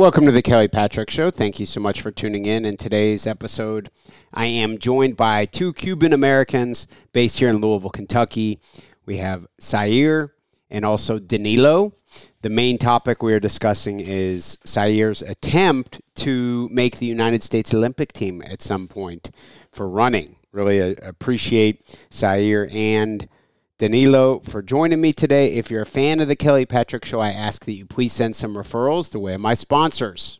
Welcome to the Kelly Patrick Show. Thank you so much for tuning in. In today's episode, I am joined by two Cuban Americans based here in Louisville, Kentucky. We have Sair and also Danilo. The main topic we are discussing is Sair's attempt to make the United States Olympic team at some point for running. Really uh, appreciate Sair and Danilo for joining me today. If you're a fan of the Kelly Patrick Show, I ask that you please send some referrals to way of my sponsors.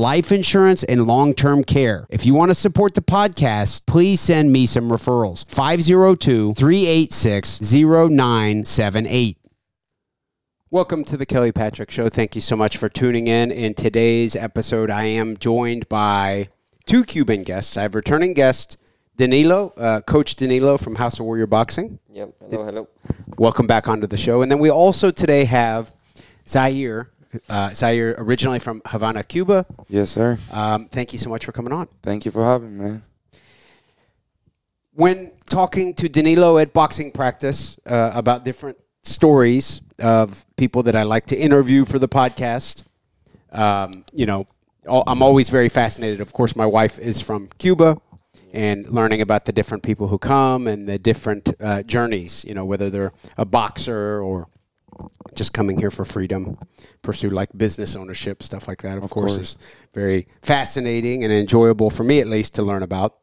life insurance and long term care. If you want to support the podcast, please send me some referrals. 502 386 0978. Welcome to the Kelly Patrick Show. Thank you so much for tuning in. In today's episode, I am joined by two Cuban guests. I have returning guest Danilo, uh, Coach Danilo from House of Warrior Boxing. Yep. Hello, hello. Welcome back onto the show. And then we also today have Sair. Uh, Sair, originally from Havana, Cuba. Yes, sir. Um, thank you so much for coming on. Thank you for having me, man. When talking to Danilo at boxing practice uh, about different stories of people that I like to interview for the podcast, um, you know, I'm always very fascinated. Of course, my wife is from Cuba, and learning about the different people who come and the different uh, journeys. You know, whether they're a boxer or just coming here for freedom, pursue like business ownership, stuff like that. Of, course, course. is very fascinating and enjoyable for me, at least, to learn about.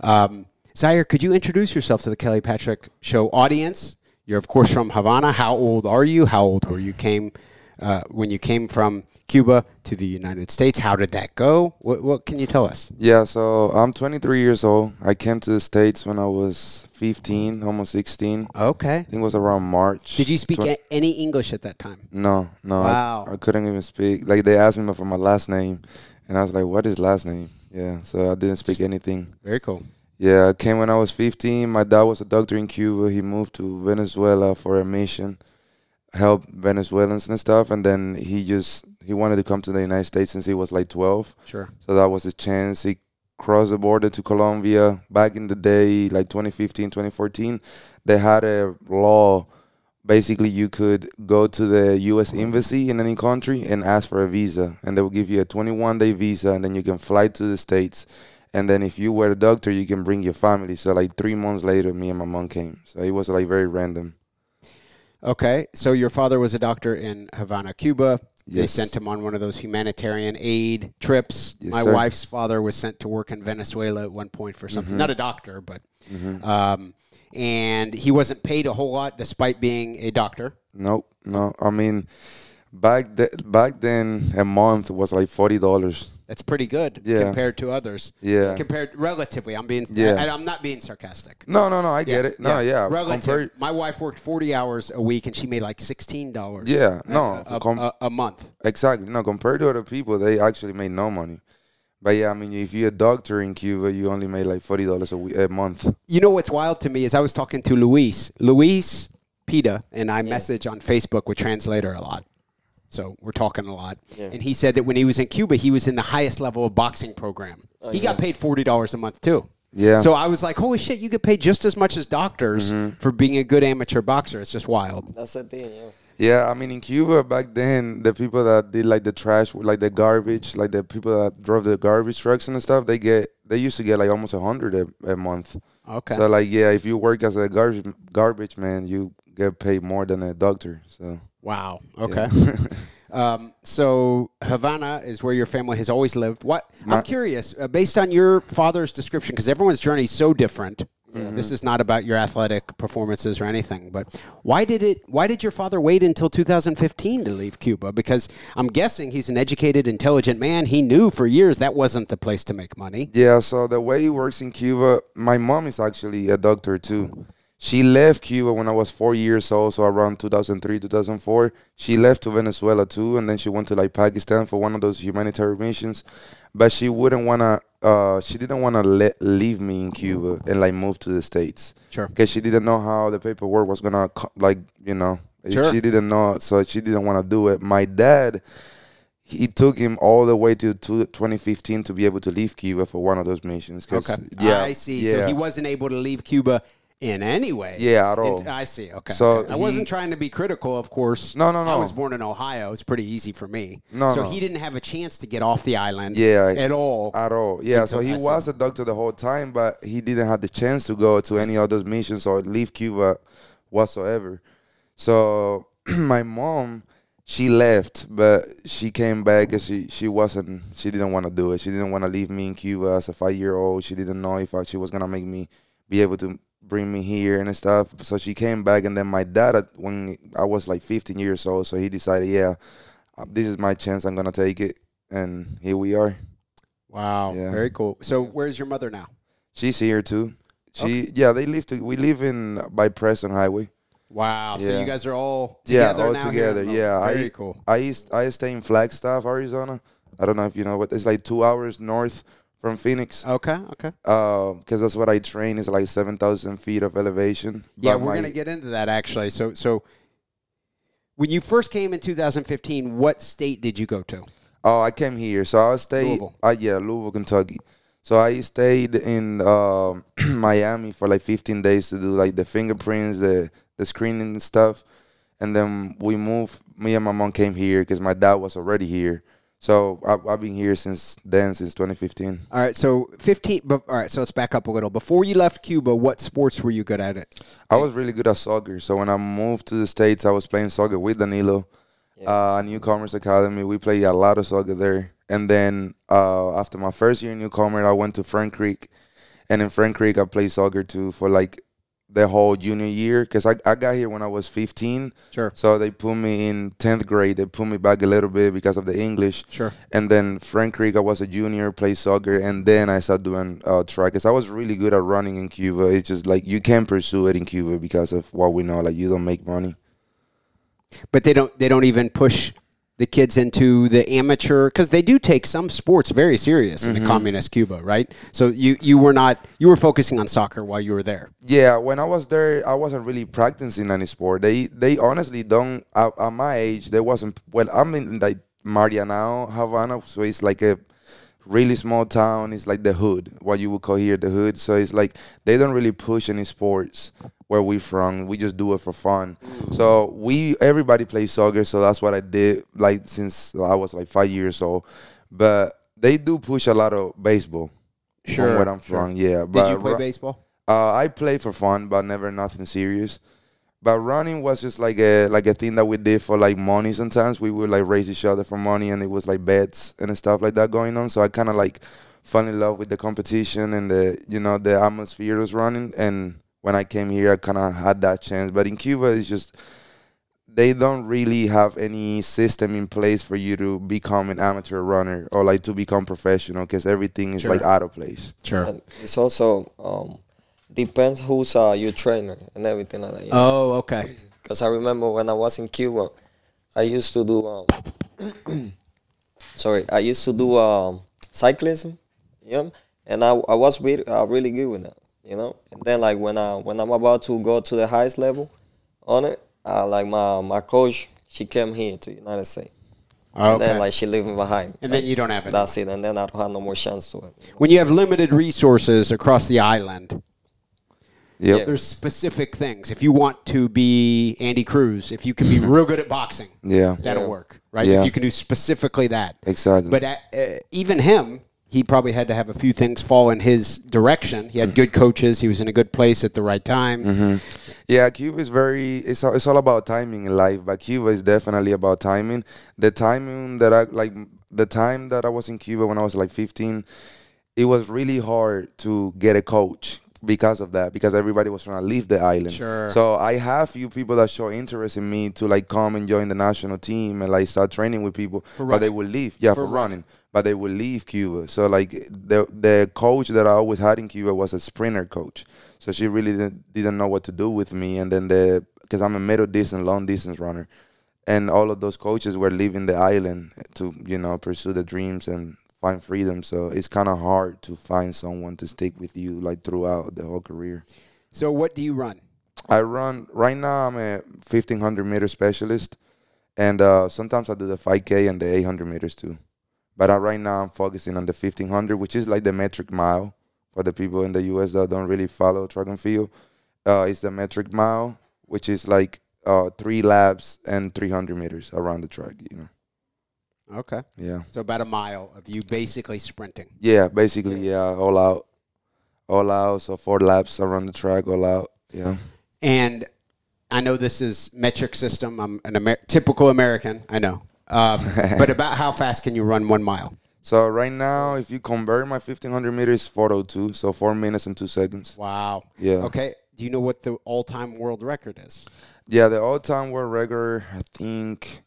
Um, Sair, could you introduce yourself to the Kelly Patrick Show audience? You're of course from Havana. How old are you? How old were you came uh, when you came from Cuba to the United States? How did that go? What, what can you tell us? Yeah, so I'm 23 years old. I came to the States when I was 15, almost 16. Okay. I think it was around March. Did you speak Twen- a- any English at that time? No, no. I- Wow. I, couldn't even speak. Like, they asked me for my last name, and I was like, what is last name? Yeah, so I didn't speak anything. Very cool. Yeah, I came when I was 15. My dad was a doctor in Cuba. He moved to Venezuela for a mission, help Venezuelans and stuff. And then he just he wanted to come to the United States since he was like 12. Sure. So that was his chance. He crossed the border to Colombia. Back in the day, like 2015, 2014, they had a law. Basically, you could go to the U.S. embassy in any country and ask for a visa, and they will give you a 21 day visa, and then you can fly to the States. And then if you were a doctor, you can bring your family. So like three months later, me and my mom came. So it was like very random. Okay, so your father was a doctor in Havana, Cuba. Yes. They sent him on one of those humanitarian aid trips. Yes, My sir. wife's father was sent to work in Venezuela at one point for something, mm-hmm. not a doctor, but. Mm-hmm. Um, and he wasn't paid a whole lot despite being a doctor. Nope, no. I mean, back, de- back then, a month was like $40. It's pretty good yeah. compared to others. Yeah. Compared relatively, I'm being. Yeah. I, am not being sarcastic. No, no, no. I get it. No, yeah. yeah. Relative. Compared, my wife worked 40 hours a week and she made like 16 dollars. Yeah. No. A, com- a, a, month. Exactly. No, compared to other people, they actually made no money. But yeah, I mean, if you're a doctor in Cuba, you only made like forty dollars a, week, a month. You know what's wild to me is I was talking to Luis, Luis Pita, and I message on Facebook with translator a lot so we're talking a lot. Yeah. And he said that when he was in Cuba, he was in the highest level of boxing program. Oh, he got paid forty dollars a month too. Yeah. So I was like, holy shit, you get paid just as much as doctors mm-hmm. for being a good amateur boxer. It's just wild. That's the thing, yeah. Yeah, I mean in Cuba back then, the people that did like the trash, like the garbage, like the people that drove the garbage trucks and stuff, they get they used to get like almost a hundred a, a month. Okay. So like yeah, if you work as a garbage garbage man, you get paid more than a doctor. So Wow. Okay. um, so Havana is where your family has always lived. What I'm curious, uh, based on your father's description, because everyone's journey is so different. This is not about your athletic performances or anything, but why did it? Why did your father wait until 2015 to leave Cuba? Because I'm guessing he's an educated, intelligent man. He knew for years that wasn't the place to make money. Yeah, so the way it works in Cuba, my mom is actually a doctor too. She left Cuba when I was four years old, so around 2003, 2004. She left to Venezuela too, and then she went to like Pakistan for one of those humanitarian missions. But she wouldn't wanna, uh, she didn't wanna let leave me in Cuba and like move to the states. Sure. Because she didn't know how the paperwork was gonna, co- like you know, Sure. she didn't know, so she didn't want to do it. My dad he took him all the way to, to 2015 to be able to leave Cuba for one of those missions. Okay. Yeah, I see. Yeah. So he wasn't able to leave Cuba in any way. Yeah, at all. Int- I see. Okay. So okay. I wasn't trying to be critical, of course. No, no, no. I was born in Ohio. It's pretty easy for me. No, So no. he didn't have a chance to get off the island. Yeah, At all. At all. Yeah. So he I was a doctor the whole time, but he didn't have the chance to go to any of those missions or leave Cuba whatsoever. So my mom, she left, but she came back and she, she wasn't, she didn't want to do it. She didn't want to leave me in Cuba as a five year old. She didn't know if I, she was going to make me be able to bring me here and stuff. So she came back. And then my dad, when I was like 15 years old, so he decided, yeah, uh, this is my chance. I'm going to take it. And here we are. Wow. Yeah. Very cool. So where's your mother now? She's here too. She yeah, they live to, we live in by Preston Highway. Wow. So you guys are all Yeah, together all now together. Yeah, Very I cool. I used, I stay in Flagstaff, Arizona. I don't know if you know, but it's like two hours north from Phoenix. Okay. Okay. because that's what I train is like seven thousand feet of elevation. Yeah, we're my- gonna get into that actually. So so. When you first came in 2015, what state did you go to? Oh, I came here, so I stayed. Louisville. Uh, yeah, Louisville, Kentucky. So I stayed in um Miami for like 15 days to do like the fingerprints, the the screening and stuff, and then we moved. Me and my mom came here because my dad was already here. So I, I've been here since then, since 2015. All right, so 15. But, all right, so let's back up a little. Before you left Cuba, what sports were you good at? It. I was really good at soccer. So when I moved to the states, I was playing soccer with Danilo, uh, Newcomers Academy. We played a lot of soccer there. And then uh, after my first year in Newcomer, I went to Fern Creek, and in Fern Creek, I played soccer too for like the whole junior year because I, I got here when I was 15. Sure. So they put me in 10th grade. They put me back a little bit because of the English. Sure. And then Fern Creek, I was a junior, played soccer, and then I started doing uh, track. Cause I was really good at running in Cuba. It's just like you can't pursue it in Cuba because of what we know. Like you don't make money. But they don't. They don't even push the kids into the amateur because they do take some sports very serious in the mm-hmm. communist Cuba, right? So you you were not you were focusing on soccer while you were there. Yeah, when I was there, I wasn't really practicing any sport. They they honestly don't. At, at my age, there wasn't. Well, I'm in like Marianao, Havana, so it's like a really small town. It's like the hood, what you would call here the hood. So it's like they don't really push any sports where we from. We just do it for fun. So we everybody plays soccer. So that's what I did like since I was like five years old. But they do push a lot of baseball. Sure, from where I'm sure. from. Yeah, Did but you play baseball? uh, I play for fun, but never nothing serious. But running was just like a like a thing that we did for like money. Sometimes we would like raise each other for money, and it was like bets and stuff like that going on. So I kind of like fell in love with the competition and the you know the atmosphere was running. And when I came here, I kind of had that chance. But in Cuba, it's just they don't really have any system in place for you to become an amateur runner or like to become professional because everything is Sure. like out of place. Sure. And it's also um, depends who's uh, your trainer and everything like that. Oh, okay. Because I remember when I was in Cuba, I used to do um, sorry, I used to do um, cyclism, you know, and I, I was really uh, really good with that, you know. And then like when I when I'm about to go to the highest level on it, uh, like my my coach, she came here to United States, Oh, And then like she leave me behind. And then you don't have it. That's it. And then I don't have no more chance to it. When you have limited resources across the island, Yep. Yeah. there's specific things. If you want to be Andy Cruz, if you can be real good at boxing, Yeah. that'll Yeah. work, right? Yeah. If you can do specifically that. Exactly. But uh, uh, even him, he probably had to have a few things fall in his direction. He had good coaches. He was in a good place at the right time. Mm-hmm. Yeah, Cuba is very. It's all, it's all about timing in life, but Cuba is definitely about timing. The timing that I like, the time that I was in Cuba when I was like 15, it was really hard to get a coach because of that because everybody was trying to leave the island. Sure. So I have few people that show interest in me to like come and join the national team and like start training with people, but they will leave. Yeah, for, running. But they will leave Cuba. So like the the coach that I always had in Cuba was a sprinter coach. So she really didn't, didn't know what to do with me. And then the because I'm a middle distance, long distance runner, and all of those coaches were leaving the island to you know pursue the dreams and find freedom. So it's kind of hard to find someone to stick with you like throughout the whole career. So what do you run? I run right now. I'm a 1500 meter specialist, and uh, sometimes I do the 5K and the 800 meters too. But uh, right now I'm focusing on the 1500, which is like the metric mile for the people in the U.S. that don't really follow track and field. Uh, it's the metric mile, which is like uh, three laps and 300 meters around the track. You know, Okay. yeah, So about a mile of you basically sprinting. yeah, basically, yeah, all out, all out. So four laps around the track, all out. Yeah. And I know this is metric system. I'm an Amer- typical American. I know. Um, but about how fast can you run one mile? So right now, if you convert my 1500 meters, 402, so four minutes and two seconds. Wow. Yeah. Okay. Do you know what the all-time world record is? Yeah, the all-time world record, I think,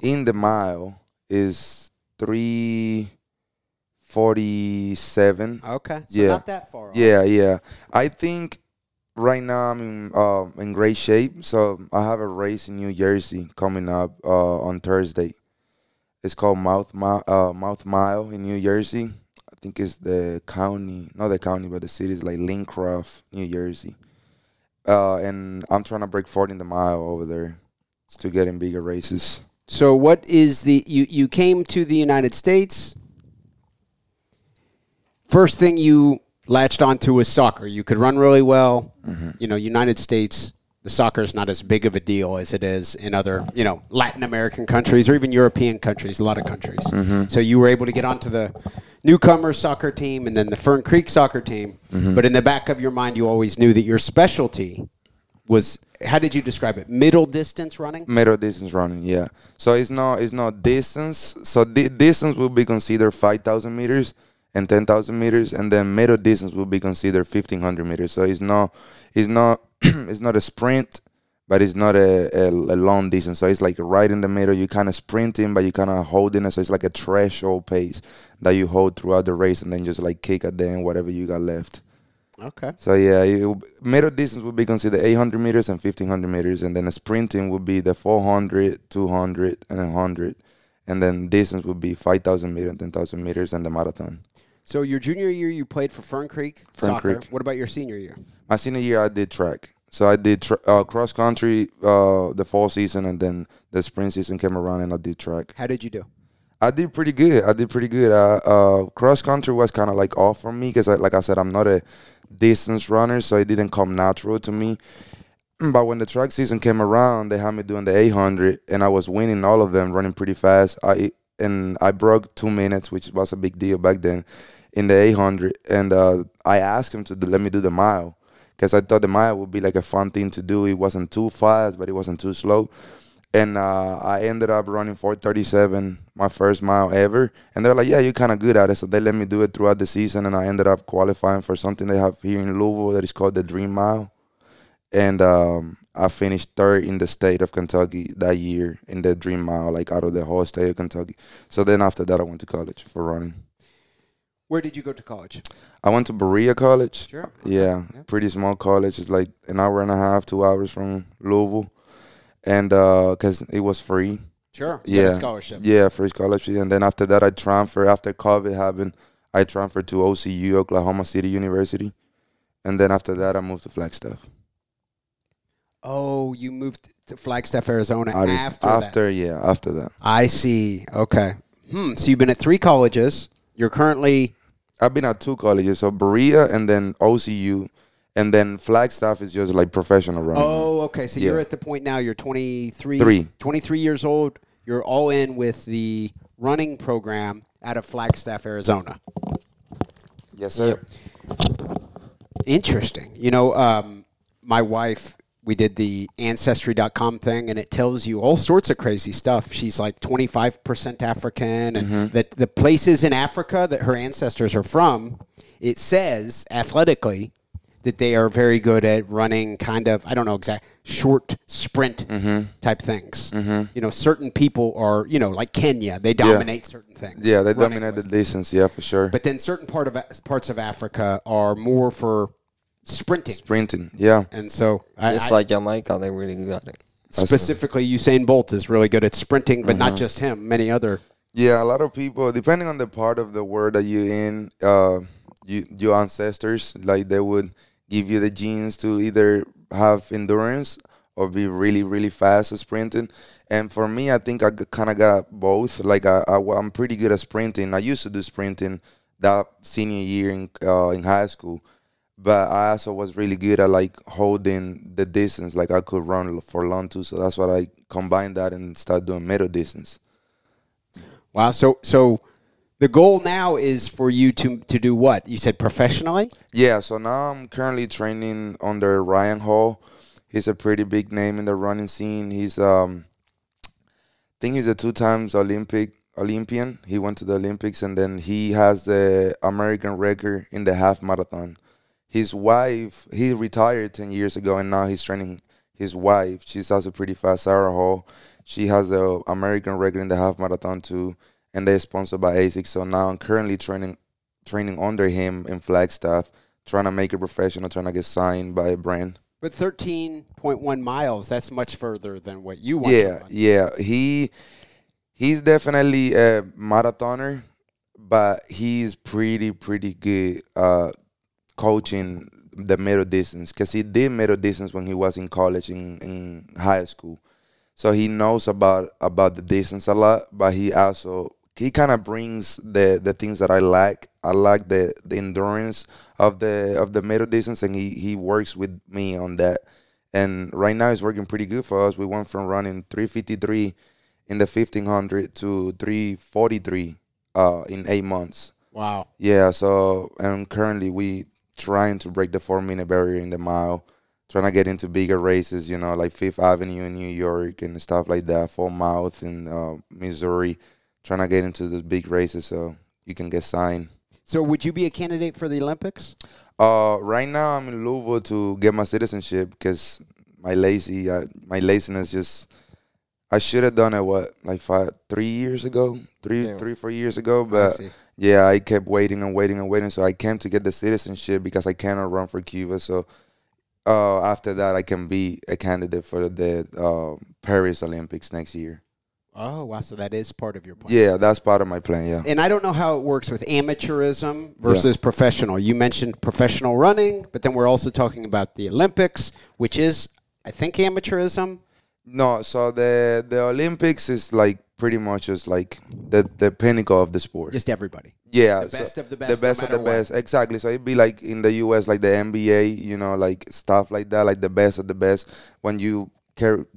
in the mile is 347. Okay. So Yeah. not that far. off. Yeah, yeah. I think right now I'm in, uh, in great shape. So I have a race in New Jersey coming up uh, on Thursday. It's called Mouth Mile, uh, Mouth Mile in New Jersey. I think it's the county, not the county, but the city is like Lincroft, New Jersey. Uh, and I'm trying to break 40 in the mile over there to get in bigger races. So what is the you you came to the United States? First thing you latched onto was soccer. You could run really well. Mm-hmm. You know, United States, the soccer is not as big of a deal as it is in other, you know, Latin American countries or even European countries, a lot of countries. Mm-hmm. So you were able to get onto the newcomer soccer team and then the Fern Creek soccer team. Mm-hmm. But in the back of your mind, you always knew that your specialty was how did you describe it? Middle distance running? Middle distance running, yeah. So it's not it's not distance. So di- distance will be considered five thousand meters and ten thousand meters, and then middle distance will be considered fifteen hundred meters. So it's not it's not it's not a sprint, but it's not a, a, a long distance. So it's like right in the middle. You kind of sprinting, but you kind of holding it. So it's like a threshold pace that you hold throughout the race, and then just like kick at the end whatever you got left. Okay. So yeah, middle distance would be considered 800 meters and 1500 meters, and then the sprinting would be the 400, 200, and 100, and then distance would be 5,000 meters, 10,000 meters, and the marathon. So your junior year, you played for Fern Creek Fern soccer. Creek. What about your senior year? My senior year, I did track. So I did tr- uh, cross country uh, the fall season, and then the spring season came around, and I did track. How did you do? I did pretty good. I did pretty good. Uh, uh, cross country was kind of like off for me because, like I said, I'm not a distance runner, so it didn't come natural to me. But when the track season came around, they had me doing the 800, and I was winning all of them, running pretty fast. I and I broke two minutes, which was a big deal back then, in the 800. And uh, I asked him to let me do the mile because I thought the mile would be like a fun thing to do. It wasn't too fast, but it wasn't too slow and uh, I ended up running 437 my first mile ever. And they're like, "Yeah, you're kind of good at it." So they let me do it throughout the season, and I ended up qualifying for something they have here in Louisville that is called the Dream Mile. And um, I finished third in the state of Kentucky that year in the Dream Mile, like out of the whole state of Kentucky. So then after that, I went to college for running. Where did you go to college? I went to Berea College. Sure. Yeah, Yeah. pretty small college. It's like an hour and a half, two hours from Louisville, and because it was free. Sure. You got a Yeah. scholarship. Yeah, free scholarship. And then after that, I transferred. After COVID happened, I transferred to OCU, Oklahoma City University. And then after that, I moved to Flagstaff. Oh, you moved to Flagstaff, Arizona Aris- after, that. after yeah, after that. I see. Okay. Hmm. So you've been at three colleges. You're currently I've been at two colleges, so Berea and then OCU, and then Flagstaff is just like professional running. Oh, okay. So you're at the point now. You're 23, Three. 23 years old. You're all in with the running program out of Flagstaff, Arizona. yes, sir. Interesting. You know, um, my wife, we did the ancestry.com thing and it tells you all sorts of crazy stuff. She's like 25% African and that the places in Africa that her ancestors are from, it says athletically that they are very good at running kind of, I don't know exact short sprint type things. You know, certain people are, you know, like Kenya, they dominate certain things. Yeah, they dominate the wise. distance. Yeah, for sure. But then certain part of parts of Africa are more for sprinting. Sprinting. Yeah. And so, I, It's I- like Jamaica, they're really good at it. specifically, Usain Bolt is really good at sprinting, but Mm-hmm. not just him. Many other. Yeah, a lot of people, depending on the part of the world that you're in, uh, you, your ancestors, like they would give you the genes to either have endurance or be really, really fast at sprinting. And for me, I think I kind of got both. Like I, I, am pretty good at sprinting. I used to do sprinting that senior year in uh, in high school, but I also was really good at like holding the distance. Like I could run for long too. So that's what I combined that and start doing middle distance. Wow. So, so the goal now is for you to to do what? You said professionally. Yeah, so now I'm currently training under Ryan Hall. He's a pretty big name in the running scene. He's um I think he's a two times Olympic Olympian. He went to the Olympics and then he has the American record in the half marathon. His wife, he retired 10 years ago and now he's training his wife. She's also pretty fast, Sara Hall. She has the American record in the half marathon too and they're sponsored by ASICS. So now I'm currently training training under him in Flagstaff, trying to make it professional, trying to get signed by a brand. But thirteen point one miles. That's much further than what you want. Yeah, yeah. He he's definitely a marathoner, but he's pretty pretty good uh coaching the middle distance because he did middle distance when he was in college in, in high school. So he knows about about the distance a lot, but he also he kind of brings the the things that I like. I like the the endurance of the of the middle distance, and he he works with me on that. And right now, it's working pretty good for us. We went from running 353 in the 1500 to 343 uh, in eight months. Wow. Yeah, so and currently we trying to break the four minute barrier in the mile, trying to get into bigger races, you know, like Fifth Avenue in New York and stuff like that, Full Mouth in uh, Missouri, trying to get into those big races so you can get signed. So, would you be a candidate for the Olympics? Uh, right now I'm in Louisville to get my citizenship because my lazy, uh, my laziness just. I should have done it what like five, three years ago, three, Yeah. three, four years ago, but see. yeah, I kept waiting and waiting and waiting. So I came to get the citizenship because I cannot run for Cuba. So uh, after that, I can be a candidate for the uh, Paris Olympics next year. Oh, wow. So that is part of your plan. Yeah, that's part of my plan. Yeah. And I don't know how it works with amateurism versus professional. You mentioned professional running, but then we're also talking about the Olympics, which is, I think, amateurism. No, so the the Olympics is like pretty much just like the the pinnacle of the sport. Just everybody. yeah, the best of the best. The best, no of the what. best, exactly. So it'd be like in the U.S., like the NBA, you know, like stuff like that, like the best of the best. When you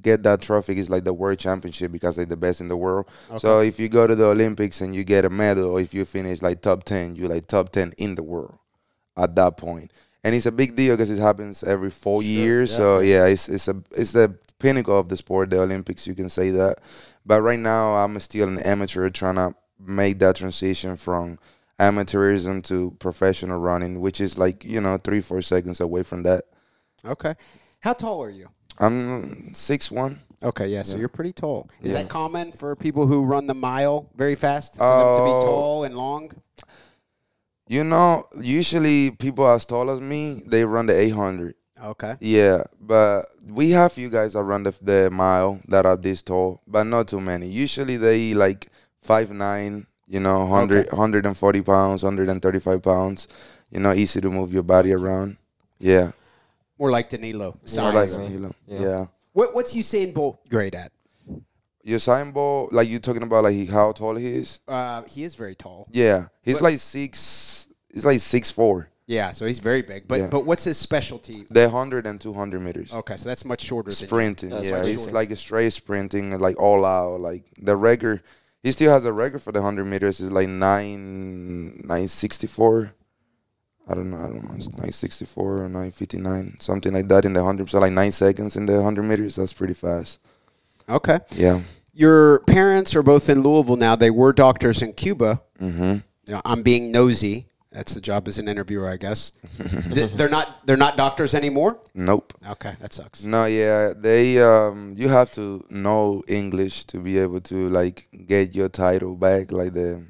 get that trophy, is like the world championship because they're the best in the world. So if you go to the Olympics and you get a medal, or if you finish like top ten, you're like top ten in the world at that point. And it's a big deal because it happens every four years. So yeah, it's it's a it's the pinnacle of the sport, the Olympics. You can say that. But right now, I'm still an amateur trying to make that transition from amateurism to professional running, which is like you know three four seconds away from that. Okay. How tall are you? I'm six one. Okay, yeah, so you're pretty tall. Is Yeah. that common for people who run the mile very fast for them to be Oh. tall and long? You know, usually people as tall as me, they run the 800. Okay. Yeah, but we have you guys that run the, the mile that are this tall, but not too many. Usually they like five nine, you know, 100, 140 pounds, 135 pounds. You know, easy to move your body around. Yeah. More like Danilo. More like Danilo. Yeah. Yeah. what, what's Usain Bolt great at? Usain Bolt, like you talking about, like he, how tall he is? Uh, he is very tall. Yeah, he's But- like six. He's like six four. Yeah, so he's very big. But Yeah. but what's his specialty? The 100 and 200 meters. Okay, so that's much shorter sprinting. That's yeah, much he's like a straight sprinting, like all out. Like the record, he still has a record for the 100 meters. Is like nine nine sixty four. I don't know. I don't know. It's nine sixty four or nine fifty nine, something like that in the hundred. So like nine seconds in the 100 meters. That's pretty fast. Okay. Yeah. Your parents are both in Louisville now. They were doctors in Cuba. Mm-hmm. You know, I'm being nosy. That's the job as an interviewer, I guess. They're not. They're not doctors anymore. Nope. Okay, that sucks. No, yeah, they um you have to know English to be able to like get your title back like the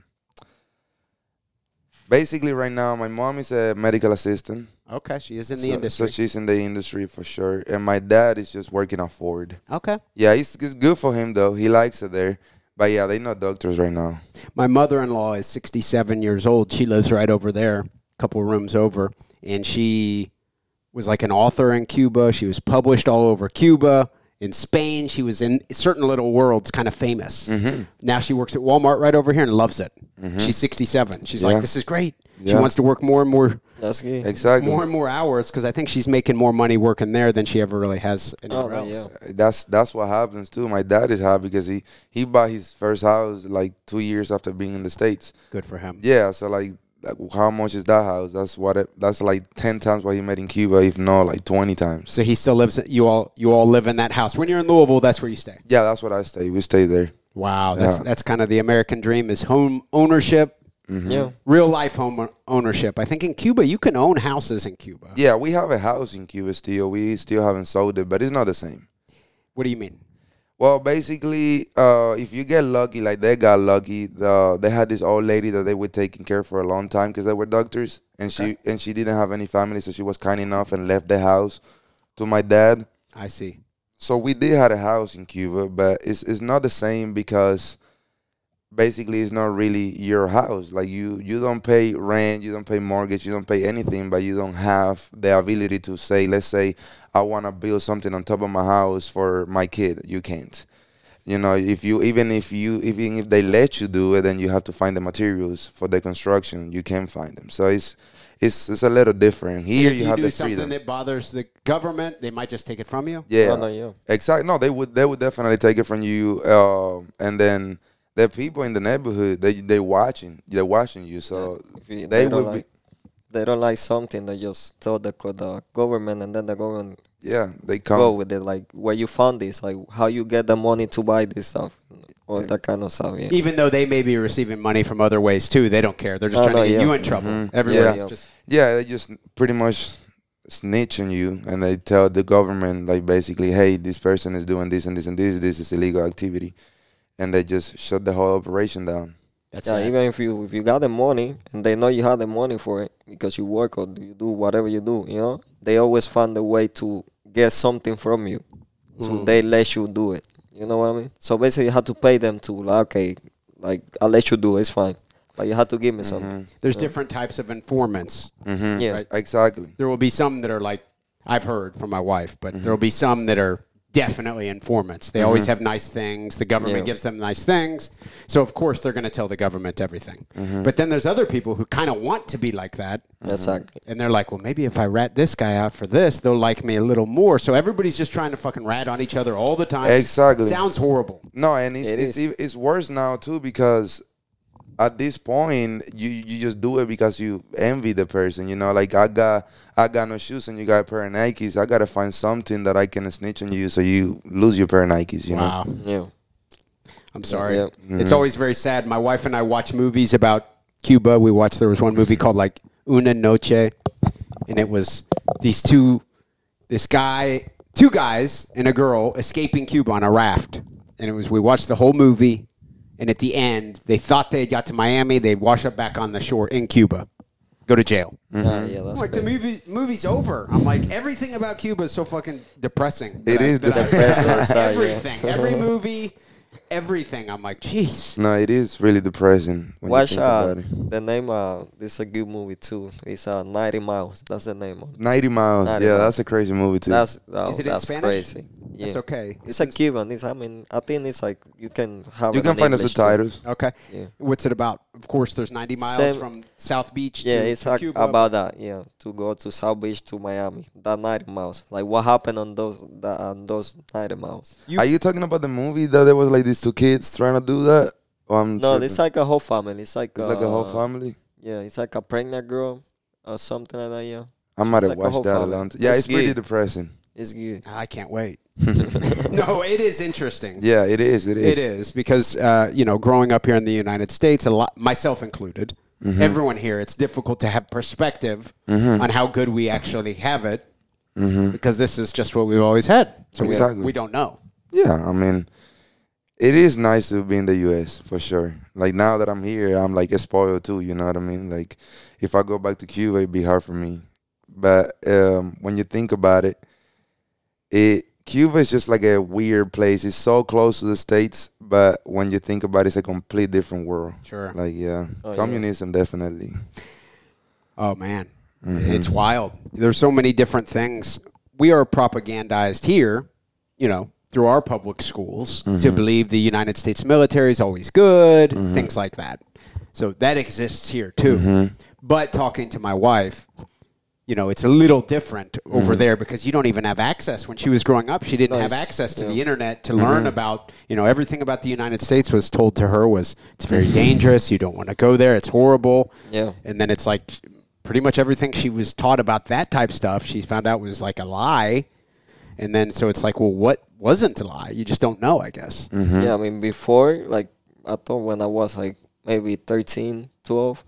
Basically right now my mom is a medical assistant. Okay, she is in the so, industry. So she's in the industry for sure. And my dad is just working at Ford. okay. Yeah, it's, it's good for him though. He likes it there. But yeah, they're not doctors right now. My mother-in-law is 67 years old. She lives right over there, a couple rooms over, and she was like an author in Cuba. She was published all over Cuba. In Spain, she was in certain little worlds, kind of famous. Mm-hmm. Now she works at Walmart right over here and loves it. She's 67. She's like, "This is great." She wants to work more and more, That's good. Exactly. more and more hours because I think she's making more money working there than she ever really has anywhere Oh, else. yeah. That's that's what happens too. My dad is happy because he he bought his first house like two years after being in the states. Good for him. Yeah, so like, like, how much is that house? That's what it. That's like ten times what he made in Cuba, if not like twenty times. So he still lives. You all, you all live in that house. When you're in Louisville, that's where you stay. Yeah, that's what I stay. We stay there. Wow, that's Yeah. that's kind of the American dream is home ownership, mm-hmm. Yeah. real life home ownership. I think in Cuba you can own houses in Cuba. Yeah, we have a house in Cuba still. We still haven't sold it, but it's not the same. What do you mean? Well, basically, uh, if you get lucky, like they got lucky, the, they had this old lady that they were taking care for a long time because they were doctors, and she and she didn't have any family, so she was kind enough and left the house to my dad. I see. So we did have a house in Cuba, but it's it's not the same because basically it's not really your house. Like you you don't pay rent, you don't pay mortgage, you don't pay anything, but you don't have the ability to say, let's say I want to build something on top of my house for my kid. You can't. You know, if you even if you even if they let you do it, then you have to find the materials for the construction. You can find them. So it's it's it's a little different. Here if you, you have do the something freedom. that bothers the government, they might just take it from you. yeah. No, yeah. Exactly. No, they would they would definitely take it from you. Um, and then the people in the neighborhood they they watching they're watching you. So If you- they don't would like, they don't like something, they just tell the the government, and then the government yeah they come. go with it. Like where you found this, like how you get the money to buy this stuff, all that kind of stuff. Yeah. Even though they may be receiving money from other ways too, they don't care. They're just Oh, trying to get yeah. you in trouble. Mhm. Everybody's Yeah. just Yeah, they just pretty much snitch on you and they tell the government like basically, hey, this person is doing this and this and this. This is illegal activity, and they just shut the whole operation down. that's yeah, it. even if you if you got the money and they know you have the money for it because you work or you do whatever you do, you know, they always find a way to get something from you. So Mm. they let you do it. You know what I mean? So basically, you have to pay them to like, okay, like I'll let you do it. It's fine, but you have to give me something. There's different types of informants. Mm-hmm. Yeah. Right. Exactly. There will be some that are like I've heard from my wife, but there will be some that are definitely informants. They always mm-hmm. have nice things. The government Yeah. gives them nice things. So of course they're going to tell the government everything. Mm-hmm. But then there's other people who kind of want to be like that. Mm-hmm. Exactly. And they're like, well, maybe if I rat this guy out for this, they'll like me a little more. So everybody's just trying to fucking rat on each other all the time. Exactly. Sounds horrible. No, and it's It it's, it's worse now too because at this point you you just do it because you envy the person. You know, like I got I got no shoes and you got a pair of Nikes. I gotta find something that I can snitch on you so you lose your pair of Nikes. You know. Yeah. I'm sorry. Yeah. It's mm-hmm. always very sad. My wife and I watch movies about Cuba. We watched there was one movie called like Una Noche, and it was these two, this guy, two guys and a girl escaping Cuba on a raft, and it was we watched the whole movie, and at the end they thought they had got to Miami, they'd wash up back on the shore in Cuba, go to jail. Ah, yeah, that's like the movie, movie's over. I'm like everything about Cuba is so fucking depressing. It I- is depressing. Depressing, yeah. everything, every movie, everything. I'm like, jeez. No, it is really depressing when Watch you think uh, about it. the name. Uh, this is a good movie too. It's uh, 90 Miles. That's the name of it. 90 miles. 90 yeah, miles. that's a crazy movie too. That's oh, Is it in Spanish? crazy. Yeah. It's okay. It's a Cuban. It's I mean I think it's like you can have. you it can in find the English too. subtitles. Okay. Yeah. What's it about? Of course, there's 90 miles Same- from South Beach Yeah, to, it's to like Cuba. about that. Yeah, to go to South Beach to Miami. That 90 miles. Like what happened on those that on those 90 miles. You- Are you talking about the movie that there was like these two kids trying to do that? Or I'm No, tripping? it's like a whole family. It's like It's like a whole uh, family. Yeah, it's like a pregnant girl or something like that. Yeah, I might have like watched whole that a family. long time. Yeah, It's it's pretty depressing. It's good. I can't wait. no, it is interesting. Yeah, it is. It is. It is because uh, you know, growing up here in the United States, a lot, myself included, Mm-hmm. everyone here, it's difficult to have perspective on how good we actually have it because this is just what we've always had. So we- Mm-hmm. Exactly. we, don't know. Yeah, I mean, it is nice to be in the U.S. for sure. Like now that I'm here, I'm like a spoiled too. You know what I mean? Like if I go back to Cuba, it'd be hard for me. But um, when you think about it, it Cuba is just like a weird place. It's so close to the states, but when you think about it, it's a complete different world. Sure. Like yeah, Oh, yeah. communism definitely. Oh man, Mm-hmm. it's wild. There's so many different things. We are propagandized here, you know, through our public schools Mm-hmm. to believe the United States military is always good, things like that. So that exists here too. Mm-hmm. But talking to my wife, you know, it's a little different Mm-hmm. over there because you don't even have access. When she was growing up, she didn't have access to Yeah. the internet to Mm-hmm. learn about, you know, everything about the United States was told to her was it's very dangerous. You don't want to go there. It's horrible. Yeah. And then it's like pretty much everything she was taught about that type stuff, she found out was like a lie. And then so it's like, well, what wasn't a lie? You just don't know, I guess. Mm-hmm. Yeah, I mean, before, like, I thought when I was like maybe 13, 12,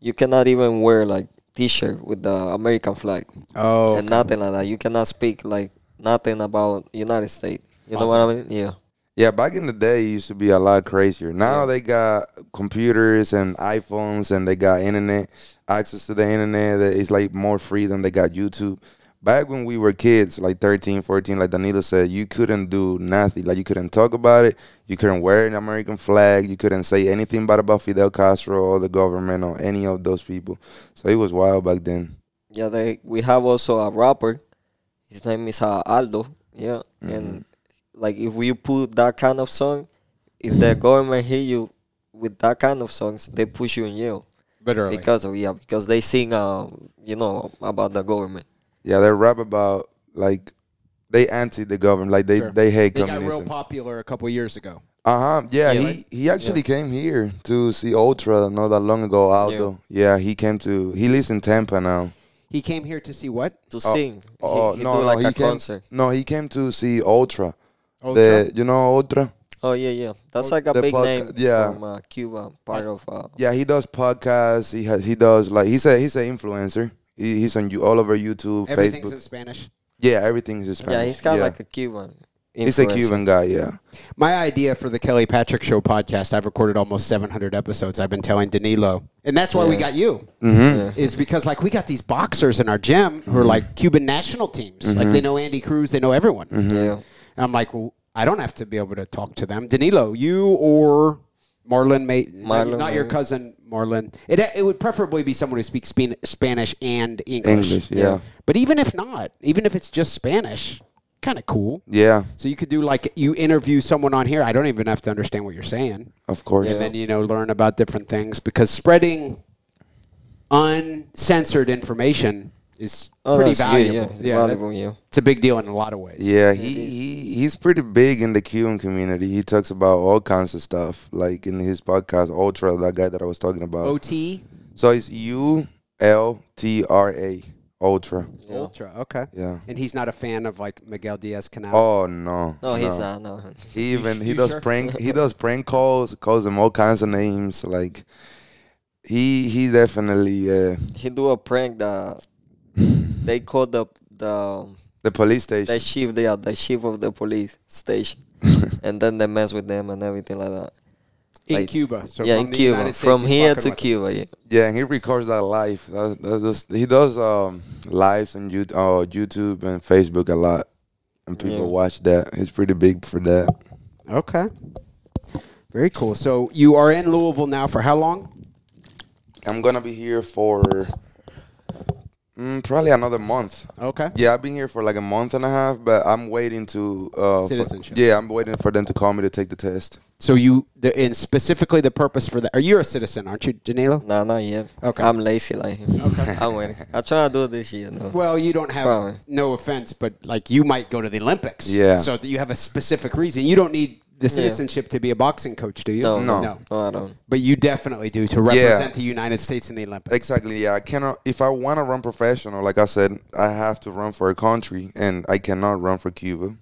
you cannot even wear like t-shirt with the American flag Oh, and nothing like that. You cannot speak like nothing about United States. You know what I mean? Yeah. Yeah, back in the day, it used to be a lot crazier. Now Yeah. they got computers and iPhones, and they got internet access to the internet. It's like more free than they got YouTube. Back when we were kids, like 13, 14, like Danilo said, you couldn't do nothing. Like you couldn't talk about it. You couldn't wear an American flag. You couldn't say anything bad about Fidel Castro or the government or any of those people. So it was wild back then. Yeah, they we have also a rapper. His name is uh, Aldo. Yeah, and like if we put that kind of song, if the government hear you with that kind of songs, they push you in jail literally. because of yeah because they sing uh you know about the government. Yeah, they rap about like they anti the government, like they Sure. they hate they got communism. real popular a couple years ago. Uh huh. Yeah, Yeah, he like- he actually came here to see Ultra not that long ago. Aldo. Yeah. he came to. He lives in Tampa now. He came here to see what? To sing, Oh he, he no, do no, like he a came. concert. No, he came to see Ultra. Oh, the you know Ultra. Oh yeah, yeah. That's Oh, like a the big podca- name yeah. from uh, Cuba, part of. Uh, Yeah, he does podcasts. He has he does like he's a he's an influencer. He, he's on you all over YouTube, Everything's Facebook. in Spanish. yeah, everything's in Spanish. yeah, he's kind of like a Cuban. he's a. Cuban guy. Yeah. My idea for the Kelly Patrick Show podcast, I've recorded almost 700 episodes. I've been telling Danilo, and that's why we got you, Mm-hmm. Yeah. is because like we got these boxers in our gym who are mm-hmm. like Cuban national teams. Like mm-hmm. they know Andy Cruz, they know everyone. Mm-hmm. Yeah. And I'm like, well, I don't have to be able to talk to them. Danilo, you or Marlon, may, Marlon, not your cousin Marlon. It it would preferably be someone who speaks Span- Spanish and English. English. Yeah. But even if not, even if it's just Spanish, kind of cool. Yeah. So you could do like you interview someone on here. I don't even have to understand what you're saying, Of course. and then you know learn about different things because spreading uncensored information is Oh, pretty that's good. valuable. Yeah, it's that- Yeah. it's a big deal in a lot of ways. Yeah, he, he he's pretty big in the Cuban community. He talks about all kinds of stuff, like in his podcast, Ultra, that guy that I was talking about. OT So it's U L T R A, Ultra. Yeah. Ultra. Okay. Yeah. And he's not a fan of like Miguel Diaz Canel. Oh no. No, he's not. No. He even he you does sure? prank he does prank calls, calls them all kinds of names. Like he he definitely uh, He do a prank that they call the the the police station. the chief. They are the chief of the police station, and then they mess with them and everything like that. in like- Cuba. So yeah, from in Cuba, from here to with. Cuba. Yeah. Yeah, and he records that live. That, that's just, he does um, lives on YouTube, uh, YouTube and Facebook a lot, and people Yeah. watch that. He's pretty big for that. Okay. Very cool. So you are in Louisville now for how long? I'm gonna be here for mm, probably another month. Okay. Yeah, I've been here for like a month and a half, but I'm waiting to uh, for- yeah, I'm waiting for them to call me to take the test. So you, the, and specifically the purpose for that, are you a citizen, aren't you, Danilo? No, not yet. Okay. I'm lazy like him. Okay. I'm waiting. I'm trying to do it this year. No. Well, you don't have, Probably. no offense, but like you might go to the Olympics. Yeah. So that you have a specific reason. You don't need the citizenship to be a boxing coach, do you? No, No. No. no, I don't. But you definitely do to represent the United States in the Olympics. Exactly. Yeah, I cannot. If I want to run professional, like I said, I have to run for a country, and I cannot run for Cuba.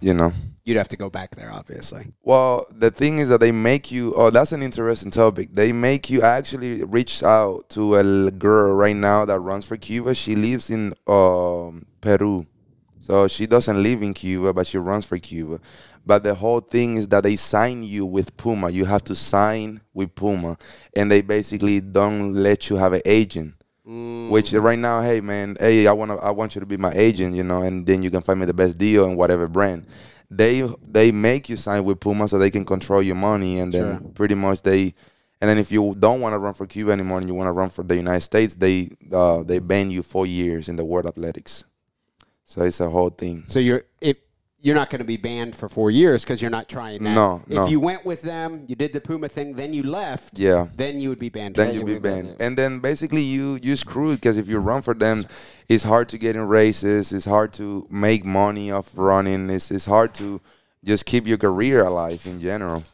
You know. You'd have to go back there, obviously. Well, the thing is that they make you. Oh, that's an interesting topic. They make you I actually reach out to a girl right now that runs for Cuba. She lives in um, Peru, so she doesn't live in Cuba, but she runs for Cuba. But the whole thing is that they sign you with Puma. You have to sign with Puma, and they basically don't let you have an agent. Which right now, hey man, hey, I wanna, I want you to be my agent, you know, and then you can find me the best deal in whatever brand. They they make you sign with Puma so they can control your money, and then Sure. pretty much they, and then if you don't want to run for Cuba anymore and you want to run for the United States, they uh, they ban you four years in the World Athletics. So it's a whole thing. So you're it, you're not going to be banned for four years because you're not trying that. No, If no. you went with them, you did the Puma thing, then you left. Yeah. Then you would be banned. then for you'd be you'll be banned. banned, And then basically you you screwed because if you run for them, it's hard to get in races. It's hard to make money off running. It's it's hard to just keep your career alive in general.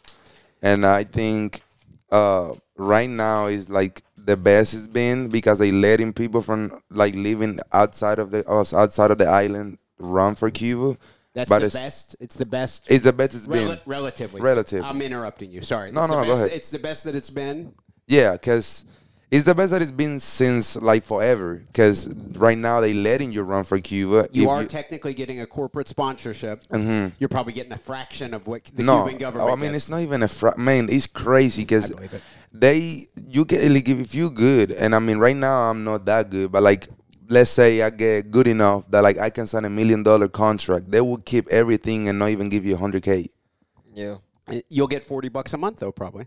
And I think uh, right now is like the best it's been because they letting people from like living outside of the us outside of the island run for Cuba. That's but the it's, best. It's the best. It's the best it's rel- been. relatively. Relative. I'm interrupting you. Sorry. No, It's the no, no, go best- ahead. It's the best that it's been. Yeah, because it's the best that it's been since like forever. Because right now they're letting you run for Cuba. You If are technically getting a corporate sponsorship. You're probably getting a fraction of what the Mm-hmm. no, Cuban government. I mean gets. it's not even a fra- man. It's crazy because it. they you get like if you good, and I mean right now I'm not that good, but like let's say I get good enough that like I can sign a million dollar contract, they will keep everything and not even give you a hundred k. Yeah. You'll get forty bucks a month though, probably.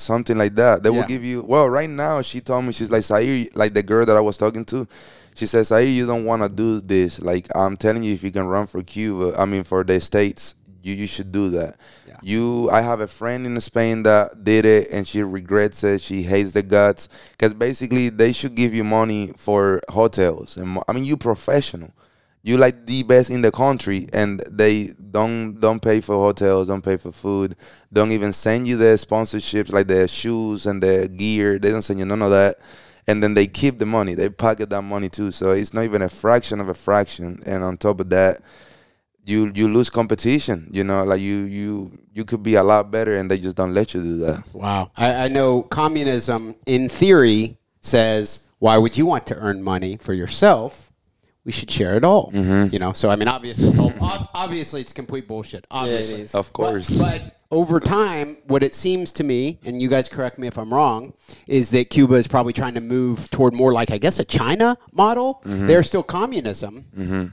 Something like that. They Yeah. will give you. Well, right now she told me she's like Sair, like the girl that I was talking to. She says, Sair, you don't want to do this. Like I'm telling you, if you can run for Cuba, I mean for the states, you you should do that. Yeah. You, I have a friend in Spain that did it, and she regrets it. She hates the guts because basically they should give you money for hotels. And I mean, you professional you like the best in the country and they don't don't pay for hotels don't pay for food don't even send you their sponsorships like their shoes and the gear they don't send you none of that and then they keep the money they pocket that money too so it's not even a fraction of a fraction and on top of that you you lose competition you know like you you you could be a lot better and they just don't let you do that Wow. I, I know communism, in theory, says why would you want to earn money for yourself? We should share it all. Mm-hmm. You know. So I mean, obviously, it's all, obviously, it's complete bullshit. Obviously, is. Of course. But, but over time, what it seems to me, and you guys correct me if I'm wrong, is that Cuba is probably trying to move toward more like I guess a China model. Mm-hmm. They're still communism,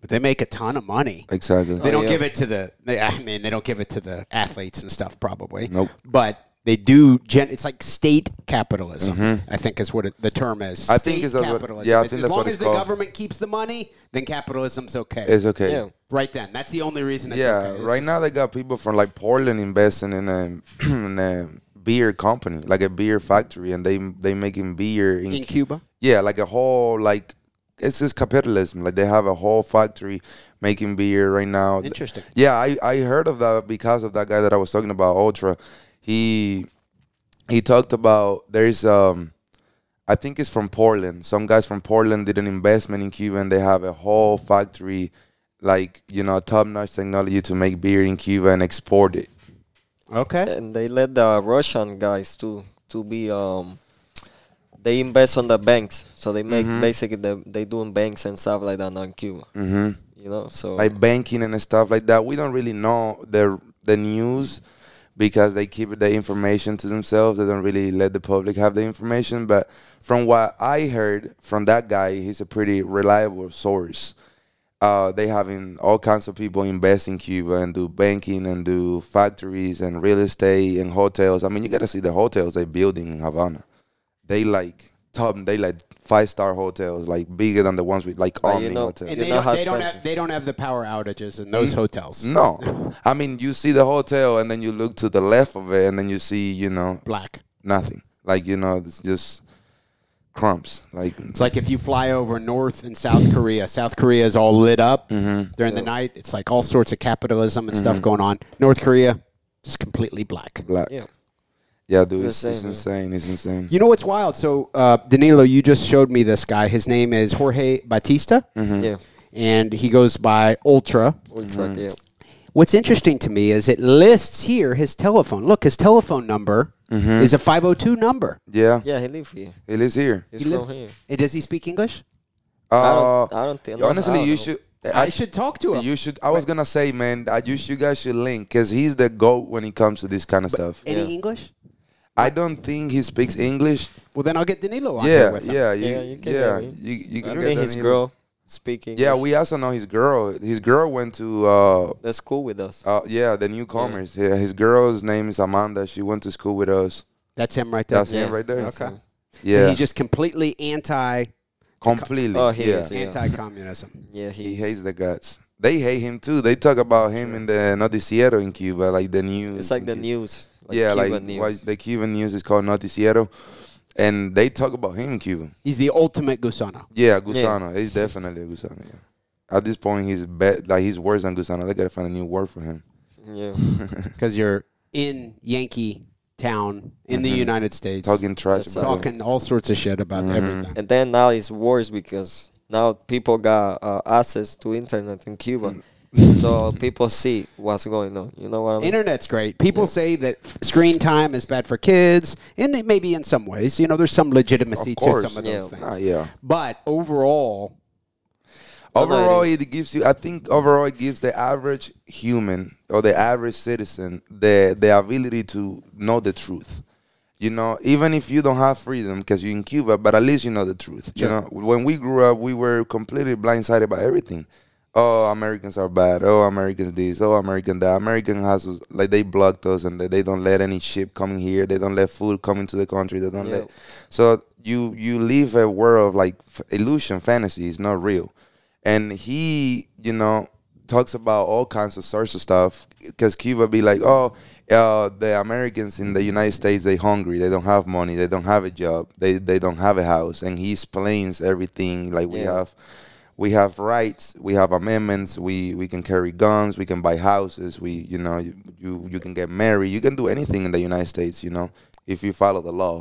but they make a ton of money. exactly They don't yeah. give it to the. They, I mean, they don't give it to the athletes and stuff, probably. Nope. But they do. Gen, it's like state capitalism. I think is what it, the term is. Mm-hmm. I think is that what- capitalism. yeah, I As- think as that's long what as the called. government keeps the money, then capitalism's okay. it's okay Yeah. right then, that's the only reason. It's yeah, okay. It's right just- now they got people from like Portland investing in a, in a beer company, like a beer factory, and they they making beer in, in Cuba. yeah, like a whole like it's just capitalism. Like they have a whole factory making beer right now. Interesting. Yeah, I I heard of that because of that guy that I was talking about, Ultra. He he talked about there's um I think it's from Portland. Some guys from Portland did an investment in Cuba and they have a whole factory like, you know, top notch technology to make beer in Cuba and export it. Okay. And they let the Russian guys too to be um. They invest on the banks, so they make Mhm. basically the, they doing banks and stuff like that on Cuba. hmm You know, so Like banking and stuff like that. We don't really know the the news because they keep the information to themselves. They don't really let the public have the information. But from what I heard from that guy, he's a pretty reliable source. uh, they having all kinds of people invest in Cuba and do banking and do factories and real estate and hotels. I mean, you gotta see the hotels they're building in Havana. They like top. They like five star hotels, like bigger than the ones with like But you Omni know- Hotel. And You they, know don't, they don't have they don't have the power outages in those hotels. No, I mean you see the hotel and then you look to the left of it and then you see you know Black. nothing. Like you know it's just crumbs. Like It's like if you fly over North and South Korea. South Korea is all lit up Mm-hmm. during the night. It's like all sorts of capitalism and stuff going on. North Korea, just completely black. black. Yeah. Yeah, dude, It's it's, it's insane, insane. It's insane. You know what's wild? So, uh, Danilo, you just showed me this guy. His name is Jorge Batista, Mm-hmm. Yeah. and he goes by Ultra. Ultra. Mm-hmm. Yeah. What's interesting to me is it lists here his telephone. Look, his telephone number Mm-hmm. is a 502 number. Yeah, Yeah. He lives here. it is here. He's He from here. Eh, Does he speak English? Uh, I don't. I don't think. honestly, don't you know. should. I, should talk to him. You should. I was gonna say, man, I you, you guys should link because he's the goat when it comes to this kind of stuff. Any Yeah. English? I don't think he speaks English. Well, then I'll get Danilo on Yeah, here with him. yeah, you, Yeah, yeah, you you can yeah. get. You, you can think get his girl speaking. Yeah, we also know his girl. His girl went to uh, That's cool with us. uh yeah, the newcomers. Yeah. his girl's name is Amanda. She went to school with us. That's him right there. That's him right there. Okay. him. Yeah, He's just completely anti completely. Oh, he yeah. is, yeah. anti communism. Yeah, He he, hates the guts. They hate him too. They talk about him in the noticiero in Cuba, like the news. It's like the Cu- news. Like yeah, Cuban like news. why the Cuban news is called noticiero, and they talk about him in Cuba. He's the ultimate Gusano. Yeah, Gusano. He's definitely a Gusano. Yeah. At this point, he's be- like he's worse than Gusano. They gotta find a new word for him. Yeah. because you're in Yankee town in the United States, Mm-hmm. Talking trash That's about him. talking all sorts of shit about Mm-hmm. everything. And then now it's worse because now people got uh, access to internet in Cuba, Mm. So people see what's going on. You know what I mean? Internet's great. People say that screen time is bad for kids, and it may be in some ways, you know, there's some legitimacy Of to some of those Yeah. things. Ah, yeah. But overall, no, it Overall, it gives you. I think overall, it gives the average human or the average citizen the the ability to know the truth. You know, even if you don't have freedom because you're in Cuba, but at least you know the truth. You know, when we grew up, we were completely blindsided by everything. Oh, Americans are bad. Oh, Americans this. Oh, American that. American has like they blocked us and they, they don't let any ship coming here. They don't let food come into the country. They don't Yeah. let. So you you live a world of like f- illusion, fantasy. It's not real and he you know talks about all kinds of sorts of stuff because cuba be like oh uh, the americans in the united states they hungry they don't have money they don't have a job they they don't have a house and he explains everything like we Yeah. have we have rights we have amendments we we can carry guns we can buy houses we you know you you, you can get married you can do anything in the united states you know if you follow the law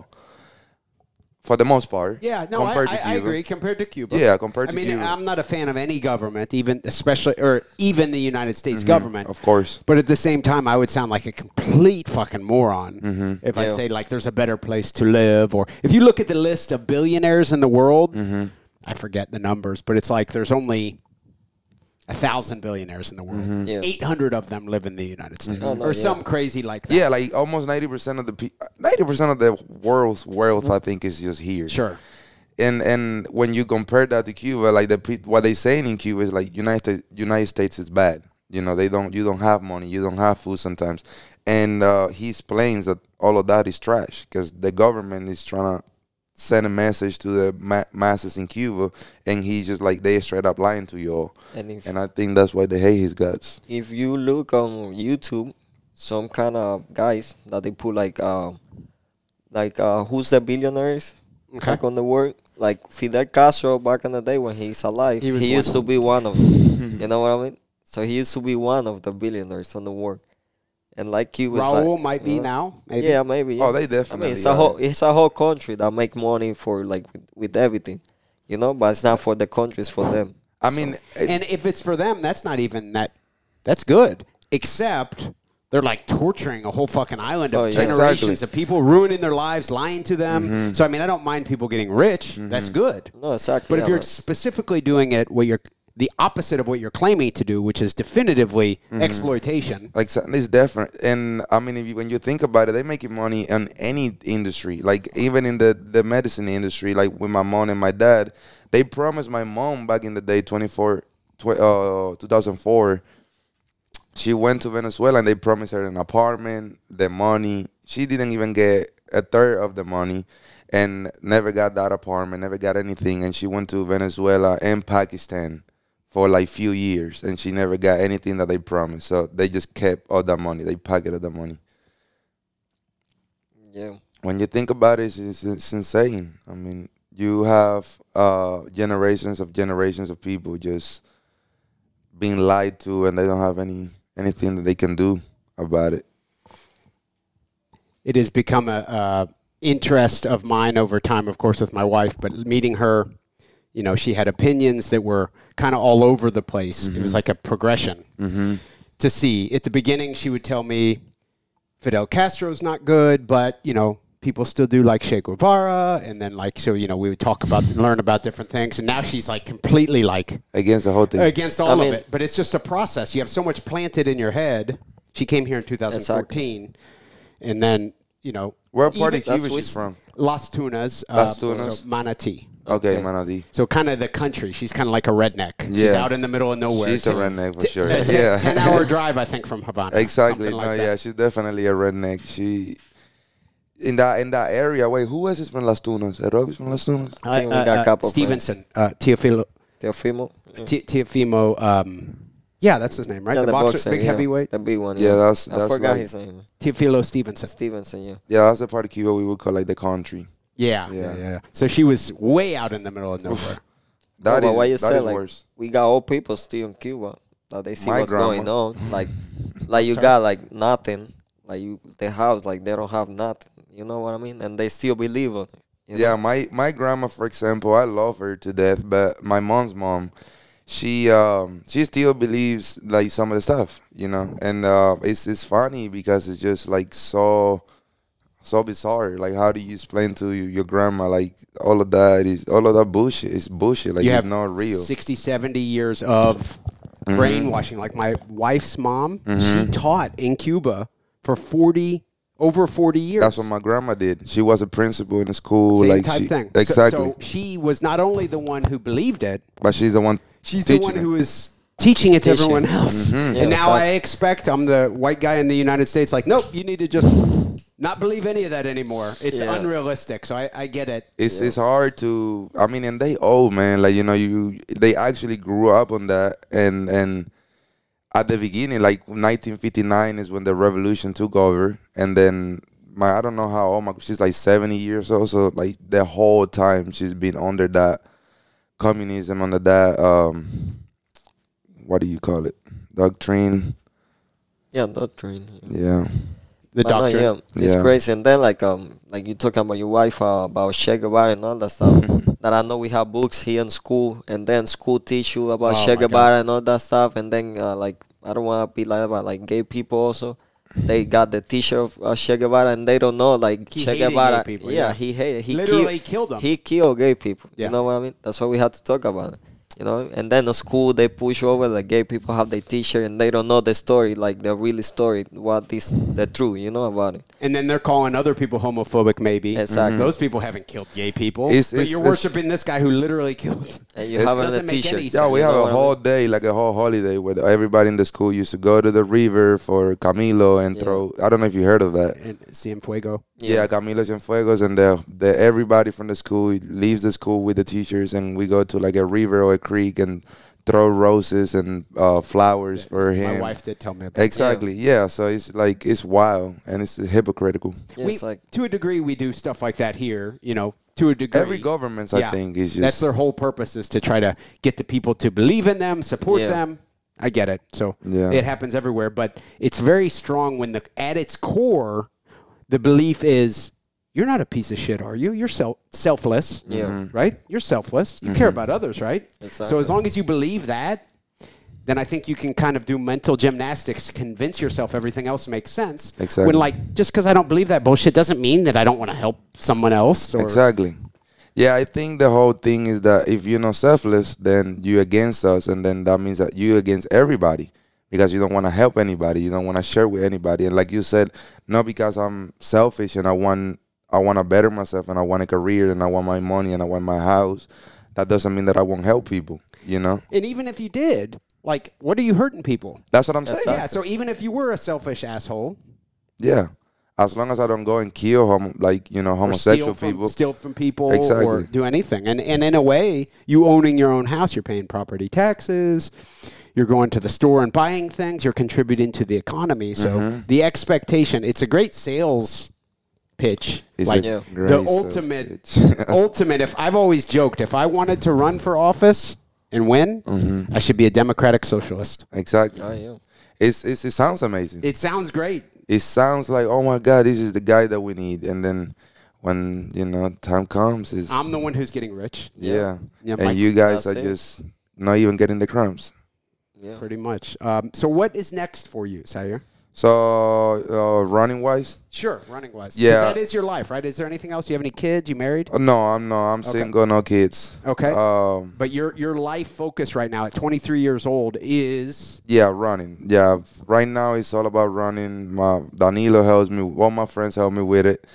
for the most part yeah, no, I, to I, I agree. Compared to Cuba, yeah compared to I to mean, Cuba. I'm not a fan of any government, even especially or even the United States government. Mm-hmm. of course But at the same time, I would sound like a complete fucking moron Mm-hmm. if I'd say like there's a better place to live, or if you look at the list of billionaires in the world, Mm-hmm. I forget the numbers, but it's like there's only a thousand billionaires in the world. Mm-hmm. Yeah. Eight hundred of them live in the United States, Oh, no, or yeah. some crazy like that. Yeah, like almost ninety percent of the ninety percent of the world's wealth, I think, is just here. sure. And and when you compare that to Cuba, like the what they saying in Cuba is like United States, United States is bad. You know, they don't you don't have money, you don't have food sometimes, and uh, he explains that all of that is trash because the government is trying to send a message to the ma- masses in Cuba, and he's just like they straight up lying to you all. And if And I think that's why they hate his guts. if you look on YouTube, some kind of guys that they put like um like uh who's the billionaires Okay. like on the world like Fidel Castro back in the day when he's alive He he, used to be one of them you know what I mean so he used to be one of the billionaires on the world and like you was Raul like, might be you know, now. Maybe. yeah maybe yeah. Oh, they definitely. I definitely. mean it's a whole it's a whole country that make money for like with, with everything you know but it's not for the country it's for them I mean, it- And if it's for them, that's not even that. That's good. Except they're like torturing a whole fucking island of Oh, yeah. generations Exactly. of people, ruining their lives, lying to them. Mm-hmm. So I mean, I don't mind people getting rich. That's good. no exactly But if yeah, you're but- specifically doing it what you're the opposite of what you're claiming to do, which is definitively Mm-hmm. exploitation. like so- it's different and i mean if you, when you think about it they're making money in any industry like even in the the medicine industry like with my mom and my dad they promised my mom back in the day 24 tw- uh, 2004, she went to Venezuela and they promised her an apartment, the money. She didn't even get a third of the money and never got that apartment, never got anything. And she went to Venezuela and Pakistan for like few years and she never got anything that they promised. So they just kept all that money. They pocketed the money. Yeah. When you think about it, it's, it's insane. I mean, you have uh, generations of generations of people just being lied to and they don't have any anything that they can do about it. it has become a, a interest of mine over time, of course, with my wife. But meeting her, you know, she had opinions that were kind of all over the place. It was like a progression to see. At the beginning, she would tell me Fidel Castro's not good, but you know. People still do like Che Guevara, and then like so, you know, we would talk about, learn about different things, and now she's like completely like Against the whole thing. against all I of mean- it. But it's just a process. You have so much planted in your head. She came here in 2014, and then you know Where part of Cuba she's from? Las Tunas, Las uh, Tunas. so Manatee. Okay, Okay. Manatee. So kind of the country. She's kind of like a redneck. She's Yeah. out in the middle of nowhere. She's a redneck for t- sure. a ten, yeah. 10 hour drive, I think, from Havana. Exactly. Something like no, that. yeah, she's definitely a redneck. She in that in that area. Wait, who else is from Las Tunas? Erob is from Las Tunas. I think we got a couple Stevenson, uh, Teofilo, Teofimo. Yeah. Te- Teofimo. Um, yeah, that's his name, right? Yeah, the, boxer, boxer, big yeah. heavyweight. The big one. Yeah, that's- I that's forgot like- his name. Teofilo Stevenson. Stevenson. Yeah. Yeah, that's the part of Cuba we would call like the country. Yeah, yeah, Yeah. yeah, yeah. So she was way out in the middle of nowhere. That is but why you that say is like worse. we got old people still in Cuba that they see My what's grandma. going on. Like, like you Sorry. got like nothing. Like you, the house, like they don't have nothing. You know what I mean? And they still believe on it. you Yeah, know? my my grandma, for example, I love her to death, but my mom's mom, she um she still believes like some of the stuff, you know, and uh, it's it's funny because it's just like so so bizarre. Like, how do you explain to you, your grandma like all of that is all of that bullshit? It's bullshit. Like, you it's have not real. 60, 70 years of Mm-hmm. brainwashing. Like my wife's mom, she taught in Cuba for 40, over 40 years. That's what my grandma did. She was a principal in the school. Same like type she, thing. Exactly. So, she was not only the one who believed it, but she's the one. she's the one it. who is teaching it to everyone else. Mm-hmm. Yeah, and now. I expect I'm the white guy in the United States. Like, nope, you need to just not believe any of that anymore. It's Yeah. unrealistic. So I, I get it. It's it's hard to. I mean, and they old man. Like you know, you they actually grew up on that, and and at the beginning, like 1959 is when the revolution took over, and then my I don't know how old my she's like 70 years old. So like the whole time she's been under that communism, under that um, what do you call it, doctrine? yeah, doctrine. Yeah, The But no, doctor. yeah, it's Yeah. crazy. And then like um like you talking about your wife uh, about Che Guevara and all that stuff. that I know we have books here in school, and then school teach you about Oh, Che. Guevara and all that stuff. And then uh, like I don't want to be like about like gay people also. They got the T-shirt of uh, Che Guevara, and they don't know like He Che Guevara. gay people, yeah, yeah. he hated. He Literally killed, killed them. He killed gay people. Yeah. You know what I mean? That's why we have to talk about it. You know, and then the school they push over the gay people have their T-shirt and they don't know the story, like the really story, what is the truth. You know about it. And then they're calling other people homophobic, maybe. Exactly. Mm-hmm. Those people haven't killed gay people. It's- but it's- you're worshiping this guy who literally killed. And you have it on Doesn't the make T-shirt. yeah. We You have a whole day, like a whole holiday, where everybody in the school used to go to the river for Camilo and Yeah. throw. I don't know if you heard of that. And Cienfuego. Yeah, Camilo Cienfuegos, and the, the everybody from the school leaves the school with the teachers, and we go to like a river or a creek and throw roses and uh, flowers for him. My wife did tell me about that. Exactly. Yeah. So it's like it's wild and it's hypocritical. Yeah, we, it's like to a degree, we do stuff like that here. You know, to a degree. Every government, I Yeah. think, is just That's their whole purpose is to try to get the people to believe in them, support Yeah. them. I get it. So Yeah. it happens everywhere, but it's very strong when the at its core, the belief is you're not a piece of shit, are you? You're self selfless. Yeah. Mm-hmm. Right? You're selfless. You care about others, right? So as long as you believe that, then I think you can kind of do mental gymnastics, convince yourself everything else makes sense. Exactly. When like just because I don't believe that bullshit doesn't mean that I don't want to help someone else. Or, exactly. Yeah, I think the whole thing is that if you're not selfless, then you're against us, and then that means that you're against everybody because you don't want to help anybody, you don't want to share with anybody, and like you said, not because I'm selfish and I want I want to better myself and I want a career and I want my money and I want my house. That doesn't mean that I won't help people. You know, And even if you did, like, what are you hurting people? that's what I'm saying. Yeah. So even if you were a selfish asshole, Yeah, as long as I don't go and kill homo, like you know homosexual steal from, people. steal from people, or do anything, and and in a way, you owning your own house, you're paying property taxes. You're going to the store and buying things. You're contributing to the economy. So Mm-hmm. the expectation, it's a great sales pitch. It's like Yeah. the ultimate, pitch. ultimate. If I've always joked, if I wanted to run for office and win, Mm-hmm. I should be a democratic socialist. exactly. Oh, yeah. It's, it's it sounds amazing. It sounds great. it sounds like oh my god, this is the guy that we need, and then when you know time comes, is I'm the one who's getting rich. yeah, Yeah, and Mike, you guys are it. just not even getting the crumbs. Yeah. Pretty much. Um, so what is next for you, Sair? So uh, running wise, Sure, running wise, Yeah. that is your life, right? Is there anything else? You have any kids? You married? uh, no, I'm no, I'm Okay. single, no kids. Okay. Um, But your your life focus right now at 23 years old is yeah, running. Yeah, right now it's all about running. My Danilo helps me. All my friends help me with it.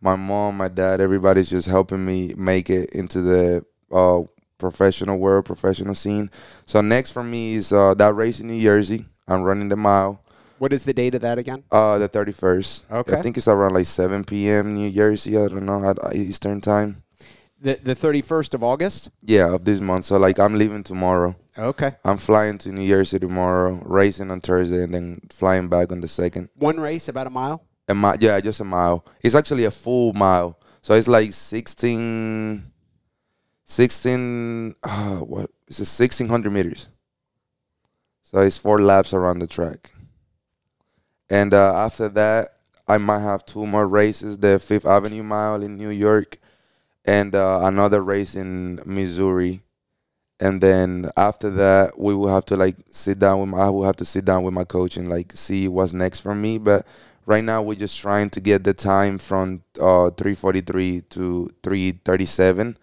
My mom, my dad, everybody's just helping me make it into the uh, professional world, professional scene. So next for me is uh, that race in New Jersey. I'm running the mile. what is the date of that again? Uh, the 31st. Okay. I think it's around like 7 p.m. New Jersey. I don't know at Eastern time. The the 31st of August. Yeah, of this month. So like I'm leaving tomorrow. Okay. I'm flying to New Jersey tomorrow, racing on Thursday, and then flying back on the second. One race, about a mile. A mi- yeah, just a mile. It's actually a full mile. So it's like 16, 16, uh, what? It's a 1600 meters. So it's four laps around the track. And uh, after that, I might have two more races the Fifth Avenue Mile in New York and uh, another race in Missouri. And then after that, we will have to like sit down with my, I will have to sit down with my coach and like see what's next for me. But right now, we're just trying to get the time from uh, 343 to 337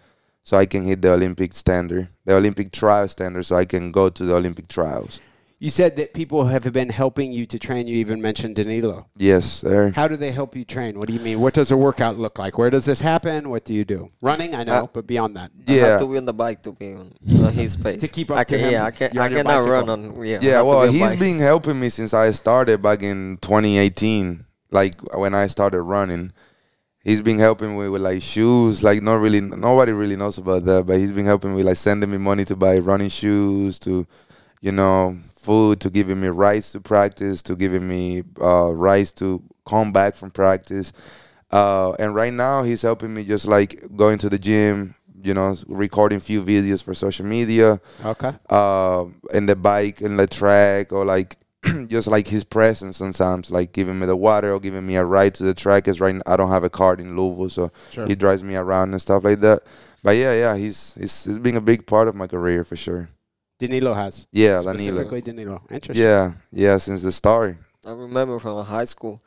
so I can hit the Olympic standard, the Olympic trial standard, so I can go to the Olympic trials. You said that people have been helping you to train. You even mentioned Danilo. Yes, sir. How do they help you train? What do you mean? What does a workout look like? Where does this happen? What do you do? Running, I know, Uh, but beyond that. I Yeah. have to be on the bike to be on, on his pace. To keep up I to can, him, Yeah, I, can, you're I cannot run on. Yeah, Yeah, well, be on he's bike. been helping me since I started back in 2018. Like when I started running, he's been helping me with like shoes. Like not really, nobody really knows about that, but he's been helping me like sending me money to buy running shoes, to you know, food, to giving me rides to practice, to giving me uh, rides to come back from practice. Uh, and right now he's helping me just like going to the gym, you know, recording few videos for social media Okay. uh, in the bike in the track or like just like his presence sometimes like giving me the water or giving me a ride to the track because right now I don't have a car in Louisville so Sure. he drives me around and stuff like that but yeah yeah he's he's, he's been a big part of my career for sure Danilo has. yeah Danilo Danilo. Interesting. yeah yeah since the start I remember from high school,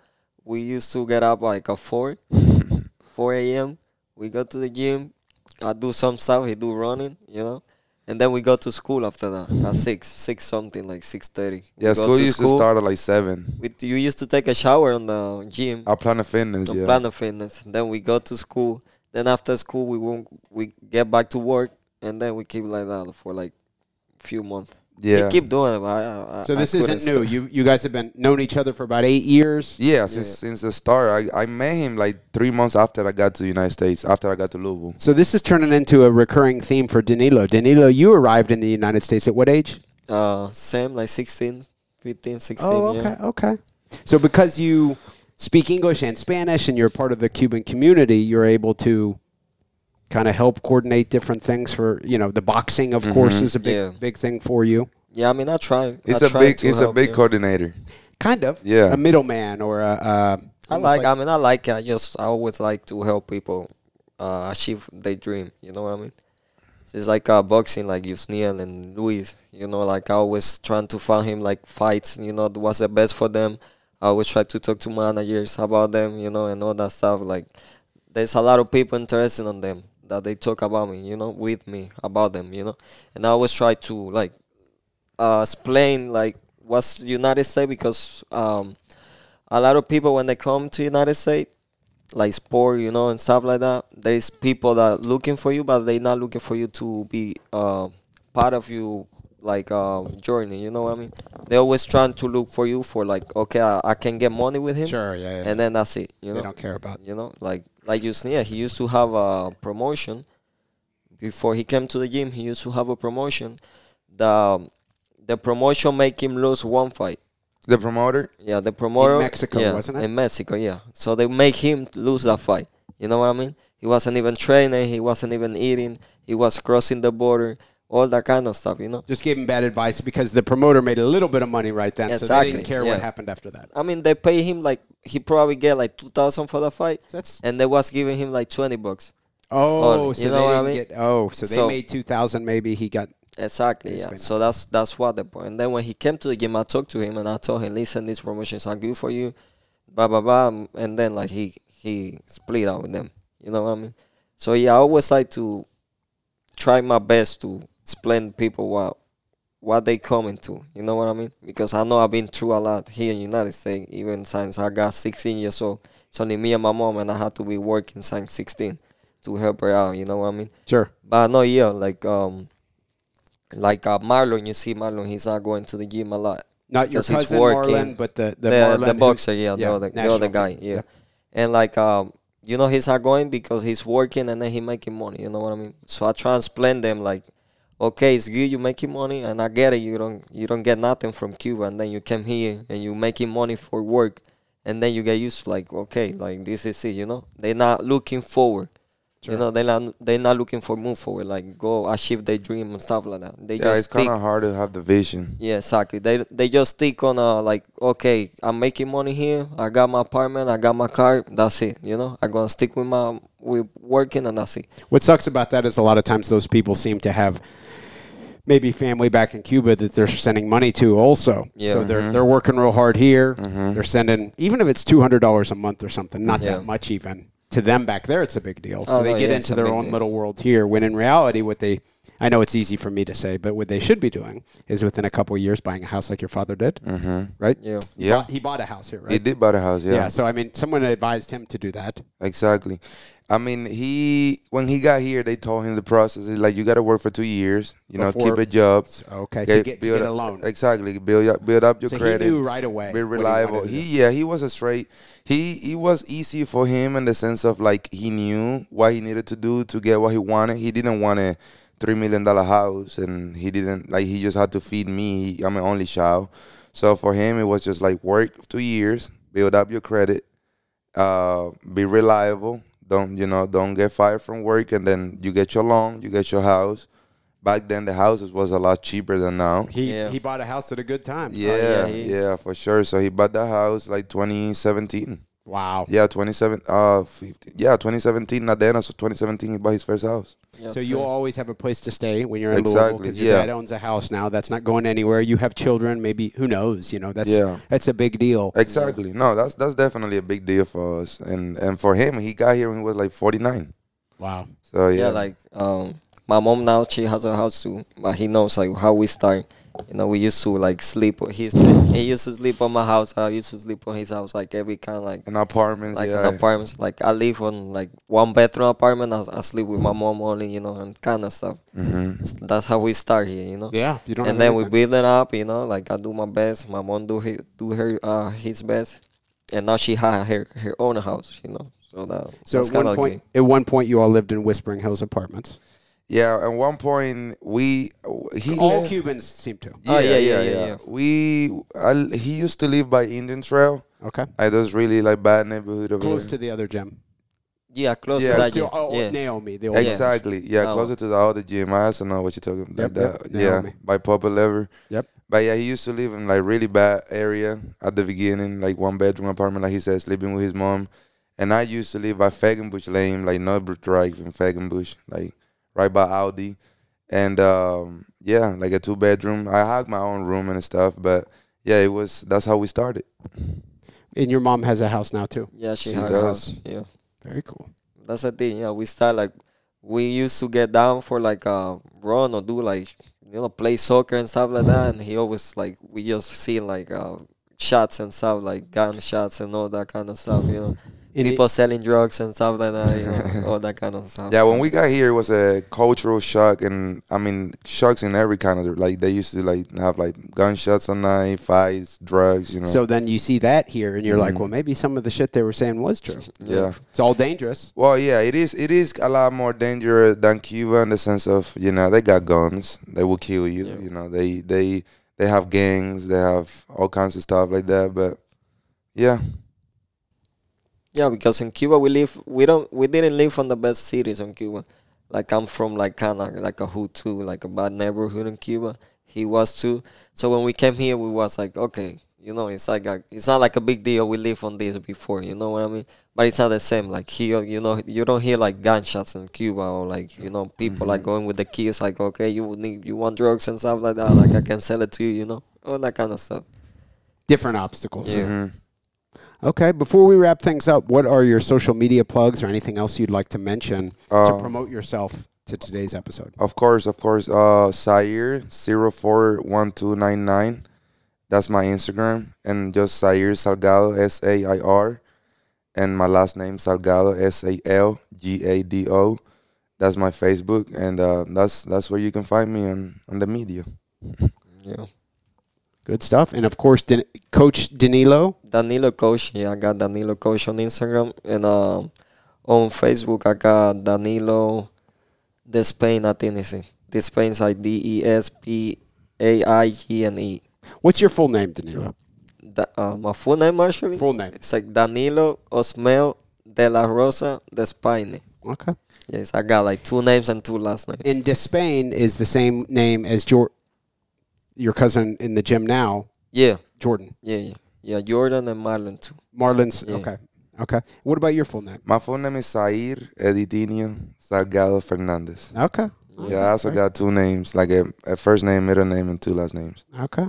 we used to get up like at 4, 4 a.m. We go to the gym. I do some stuff. He do running, you know. And then we go to school after that at 6, 6 something, like 6.30. yeah we school used to start at like seven We, you used to take a shower on the gym, our Planet Fitness yeah Planet Fitness. And Then we go to school. Then after school, we won't, we get back to work. And then we keep like that for like few months. Yeah We keep doing it, but I, I, So this couldn't isn't new. You you guys have been known each other for about eight years. yeah since since the start I, I met him like three months after I got to the United States after I got to Louisville So this is turning into a recurring theme for Danilo. Danilo, you arrived in the United States at what age? Uh, same like 16, 15, 16. Oh, yeah. okay, okay. So because you speak English and Spanish and you're part of the Cuban community, you're able to kind of help coordinate different things for you know the boxing, of course, is a big Yeah. big thing for you. Yeah, I mean, I try. it's I a try big it's a big yeah. coordinator Kind of, Yeah. a middleman or a. a I almost like, I mean, I like. I just, I always like to help people uh, achieve their dream. You know what I mean? It's like uh, boxing, like Yusniel and Luis. You know, like I always trying to find him like fights. You know, what's the best for them. I always try to talk to managers about them. You know, and all that stuff. Like, there's a lot of people interested in them that they talk about me. You know, with me about them. You know, and I always try to like uh, explain like what's United States because um, a lot of people when they come to United States, like sport, you know, and stuff like that, there's people that looking for you, but they not looking for you to be uh, part of you like uh, journey. You know what I mean? They always trying to look for you for like, okay, I, I can get money with him, Sure, yeah, yeah. and then that's it. You know, they don't care about. you know, like like you said, he used to have a promotion before he came to the gym. He used to have a promotion. The the promotion make him lose one fight. The promoter. Yeah, the promoter In Mexico, yeah, wasn't it? In Mexico, yeah. So they make him lose that fight. You know what I mean? He wasn't even training. He wasn't even eating. He was crossing the border. All that kind of stuff. You know. Just gave him bad advice because the promoter made a little bit of money right then, so they didn't care yeah. what happened after that. I mean, they pay him like he probably get like two thousand for the fight, That's and they was giving him like twenty bucks. oh, on, so you they know what I mean? get oh, so they So- made two thousand. Maybe he got Exactly. Yeah. So that's that's what the point. And then when he came to the gym, I talked to him and I told him, "Listen, these promotions are good for you." Blah blah blah. Um, and then like he he split out with them. You know what I mean? So yeah, I always like to try my best to explain people what what they coming to. You know what I mean? Because I know I've been through a lot here in United States. Even since I got 16 years old, it's only me and my mom, and I had to be working since 16 to help her out. You know what I mean? sure. But no, yeah, like um, like uh, Marlon, you see Marlon, he's not going to the gym a lot. Not your cousin working. Marlon, but the the, The Marlon the boxer, yeah, yeah, the other the other guy, yeah. Yeah. And like um, you know, he's not going because he's working and then he making money. You know what I mean? So I explain them like, okay, it's good you're making money, and I get it. You don't you don't get nothing from Cuba, and then you come here and you're making money for work, and then you get used to like, okay, like this is it. You know, they're not looking forward. Sure. You know, they're not they're not looking for move forward, like go achieve their dream and stuff like that. They Yeah, just it's kind of hard to have the vision. Yeah, exactly. They they just stick on uh like okay, I'm making money here. I got my apartment. I got my car. That's it. You know, I'm gonna stick with my with working and that's it. What sucks about that is a lot of times those people seem to have maybe family back in Cuba that they're sending money to also. Yeah. So they're they're working real hard here. They're sending even if it's two hundred dollars a month or something, not Yeah. that much even. To them back there it's a big deal. So Oh, they no, get yeah, into their own deal. little world here when in reality what they I know it's easy for me to say, but what they should be doing is within a couple of years buying a house like your father did, Mm-hmm. right? Yeah. He Yeah. bought- he bought a house here, right? He did buy the house. yeah. Yeah, So I mean, someone advised him to do that. exactly. I mean, he when he got here, they told him the process is like you got to work for two years. You know, keep a job. So, okay, to get, to get a up- loan. Exactly, build up, build up your So credit. he knew right away. be what he reliable. He, yeah, he was a straight. He he was easy for him in the sense of like he knew what he needed to do to get what he wanted. He didn't want a three million dollar house, and he didn't like he just had to feed me. He, I'm an only child, so for him it was just like work two years, build up your credit, uh, be reliable. Don't you know? Don't get fired from work, and then you get your loan, you get your house. Back then, the houses was a lot cheaper than now. He Yeah. he bought a house at a good time. Yeah, yeah, yeah, for sure. So he bought the house like 2017. Wow. Yeah, 27. Uh, 50, yeah, 2017. Not then. So 2017, he bought his first house. Yeah, So you always have a place to stay when you're in Louisville Exactly, because your yeah. dad owns a house now. That's not going anywhere. You have children. Maybe who knows? You know that's Yeah. that's a big deal. Exactly. No, that's that's definitely a big deal for us. And and for him, he got here when he was like 49. Wow. So yeah, yeah, like um, my mom now she has a house too, but he knows like how we start. You know, we used to like sleep. He used to, he used to sleep on my house. I used to sleep on his house. Like every kind of like in apartments. like yeah, in apartments. Like I live on like one bedroom apartment. I, I sleep with my mom only. You know, and kind of stuff. hmm That's how we start here. You know. Yeah. You don't. and have then we anything. build it up, you know. Like I do my best, my mom do his, do her uh, his best, and now she has her her own house, you know. So that So that's at one kinda point, good. at one point, you all lived in Whispering Hills apartments. Yeah. At one point, we he all left- Cubans seem to. Oh, yeah, yeah, yeah, yeah. We I, he used to live by Indian Trail. Okay. I those really like bad neighborhood over Close there. to the other gym. yeah, close Yeah. to that. To- gym. oh, yeah. Naomi. The old Exactly. Yeah, Oh. closer to the other gym. I also know what you're talking about. Yep, like yep, that. Naomi. Yeah, by Poplar Level. Yep. But yeah, he used to live in like really bad area at the beginning, like one bedroom apartment, like he said, sleeping with his mom. And I used to live by Fegenbush Lane, like Norbert Drive in Fegenbush, like right by Audi. And um, yeah, like a two bedroom. I had my own room and stuff, but yeah, it was that's how we started. And your mom has a house now too. Yeah, she, She had a house. Yeah, Very cool. that's the thing. Yeah, we start like we used to get down for like a run or do like you know play soccer and stuff like that, and he always like we just see like uh, shots and stuff like gunshots and all that kind of stuff, you know. And it- people selling drugs and stuff like that, you know, all that kind of stuff. Yeah, when we got here, it was a cultural shock, and I mean, shocks in every kind of like they used to like have like gunshots at night, fights, drugs, you know. So then you see that here, and you're like, Mhm. well, maybe some of the shit they were saying was true. yeah. It's all dangerous. Well, yeah, it is. It is a lot more dangerous than Cuba in the sense of you know they got guns, they will kill you. Yeah. You know they they they have gangs, they have all kinds of stuff like that. But yeah, Yeah, because in Cuba we live we don't we didn't live on the best cities in Cuba. Like I'm from like kinda like a Hutu, like a bad neighborhood in Cuba. He was too. So when we came here we was like, okay, you know, it's like a, it's not like a big deal. We live on this before, you know what I mean? But it's not the same. Like here, you know, you don't hear like gunshots in Cuba or like you know people like going with the kids, like okay, you need you want drugs and stuff like that. Like I can sell it to you, you know, all that kind of stuff. Different obstacles. Yeah. Mhm. Okay, before we wrap things up, what are your social media plugs or anything else you'd like to mention to Uh, promote yourself to today's episode? Of course, of course. Uh, Sair zero four one two nine nine. That's my Instagram, and just Sair Salgado S A I R, and my last name Salgado S A L G A D O. That's my Facebook, and uh, that's that's where you can find me on on the media. Yeah. Good stuff. And of course, Dan- Coach Danilo. Danilo Coach. Yeah, I got Danilo Coach on Instagram and um, on Facebook I got Danilo Despaigne. I think it's Despaigne's like D E S P A I G N E. What's your full name, Danilo? Da- uh, my full name actually. Full name. It's like Danilo Osmel de la Rosa Despaigne. Okay. Yes, I got like two names and two last names. And Despaigne is the same name as your your cousin in the gym now, Yeah, Jordan. yeah, yeah, yeah. Jordan and Marlon too. Marlon's. Yeah. Okay. Okay. What about your full name? My full name is Sair Editinio Salgado Fernandez. Okay. Yeah, I also got two names, like a, a first name, middle name, and two last names. Okay.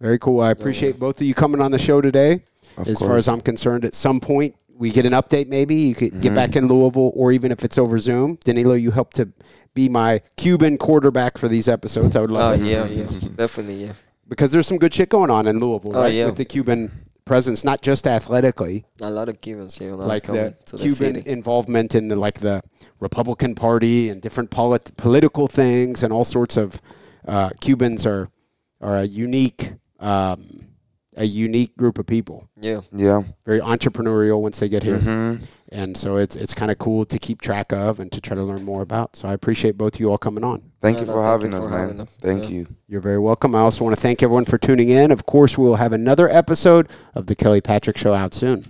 Very cool. I appreciate both of you coming on the show today. Of as course. far as I'm concerned, at some point we get an update. Maybe you could get back in Louisville, or even if it's over Zoom. Danilo, you helped to be my Cuban quarterback for these episodes. I would Oh love it yeah, yeah, definitely, yeah. because there's some good shit going on in Louisville, Oh, right? yeah. With the Cuban presence, not just athletically, A lot of Cubans, know, like the the Cuban city. involvement in the like the Republican Party and different polit- political things and all sorts of uh, Cubans are are a unique um, a unique group of people. Yeah, yeah. Very entrepreneurial once they get here, mm-hmm. and so it's it's kind of cool to keep track of and to try to learn more about. So I appreciate both of you all coming on. Thank no, you for, no, having, thank us, for having, man. Thank yeah. you. You're very welcome. I also want to thank everyone for tuning in. Of course, we will have another episode of the Kelly Patrick Show out soon.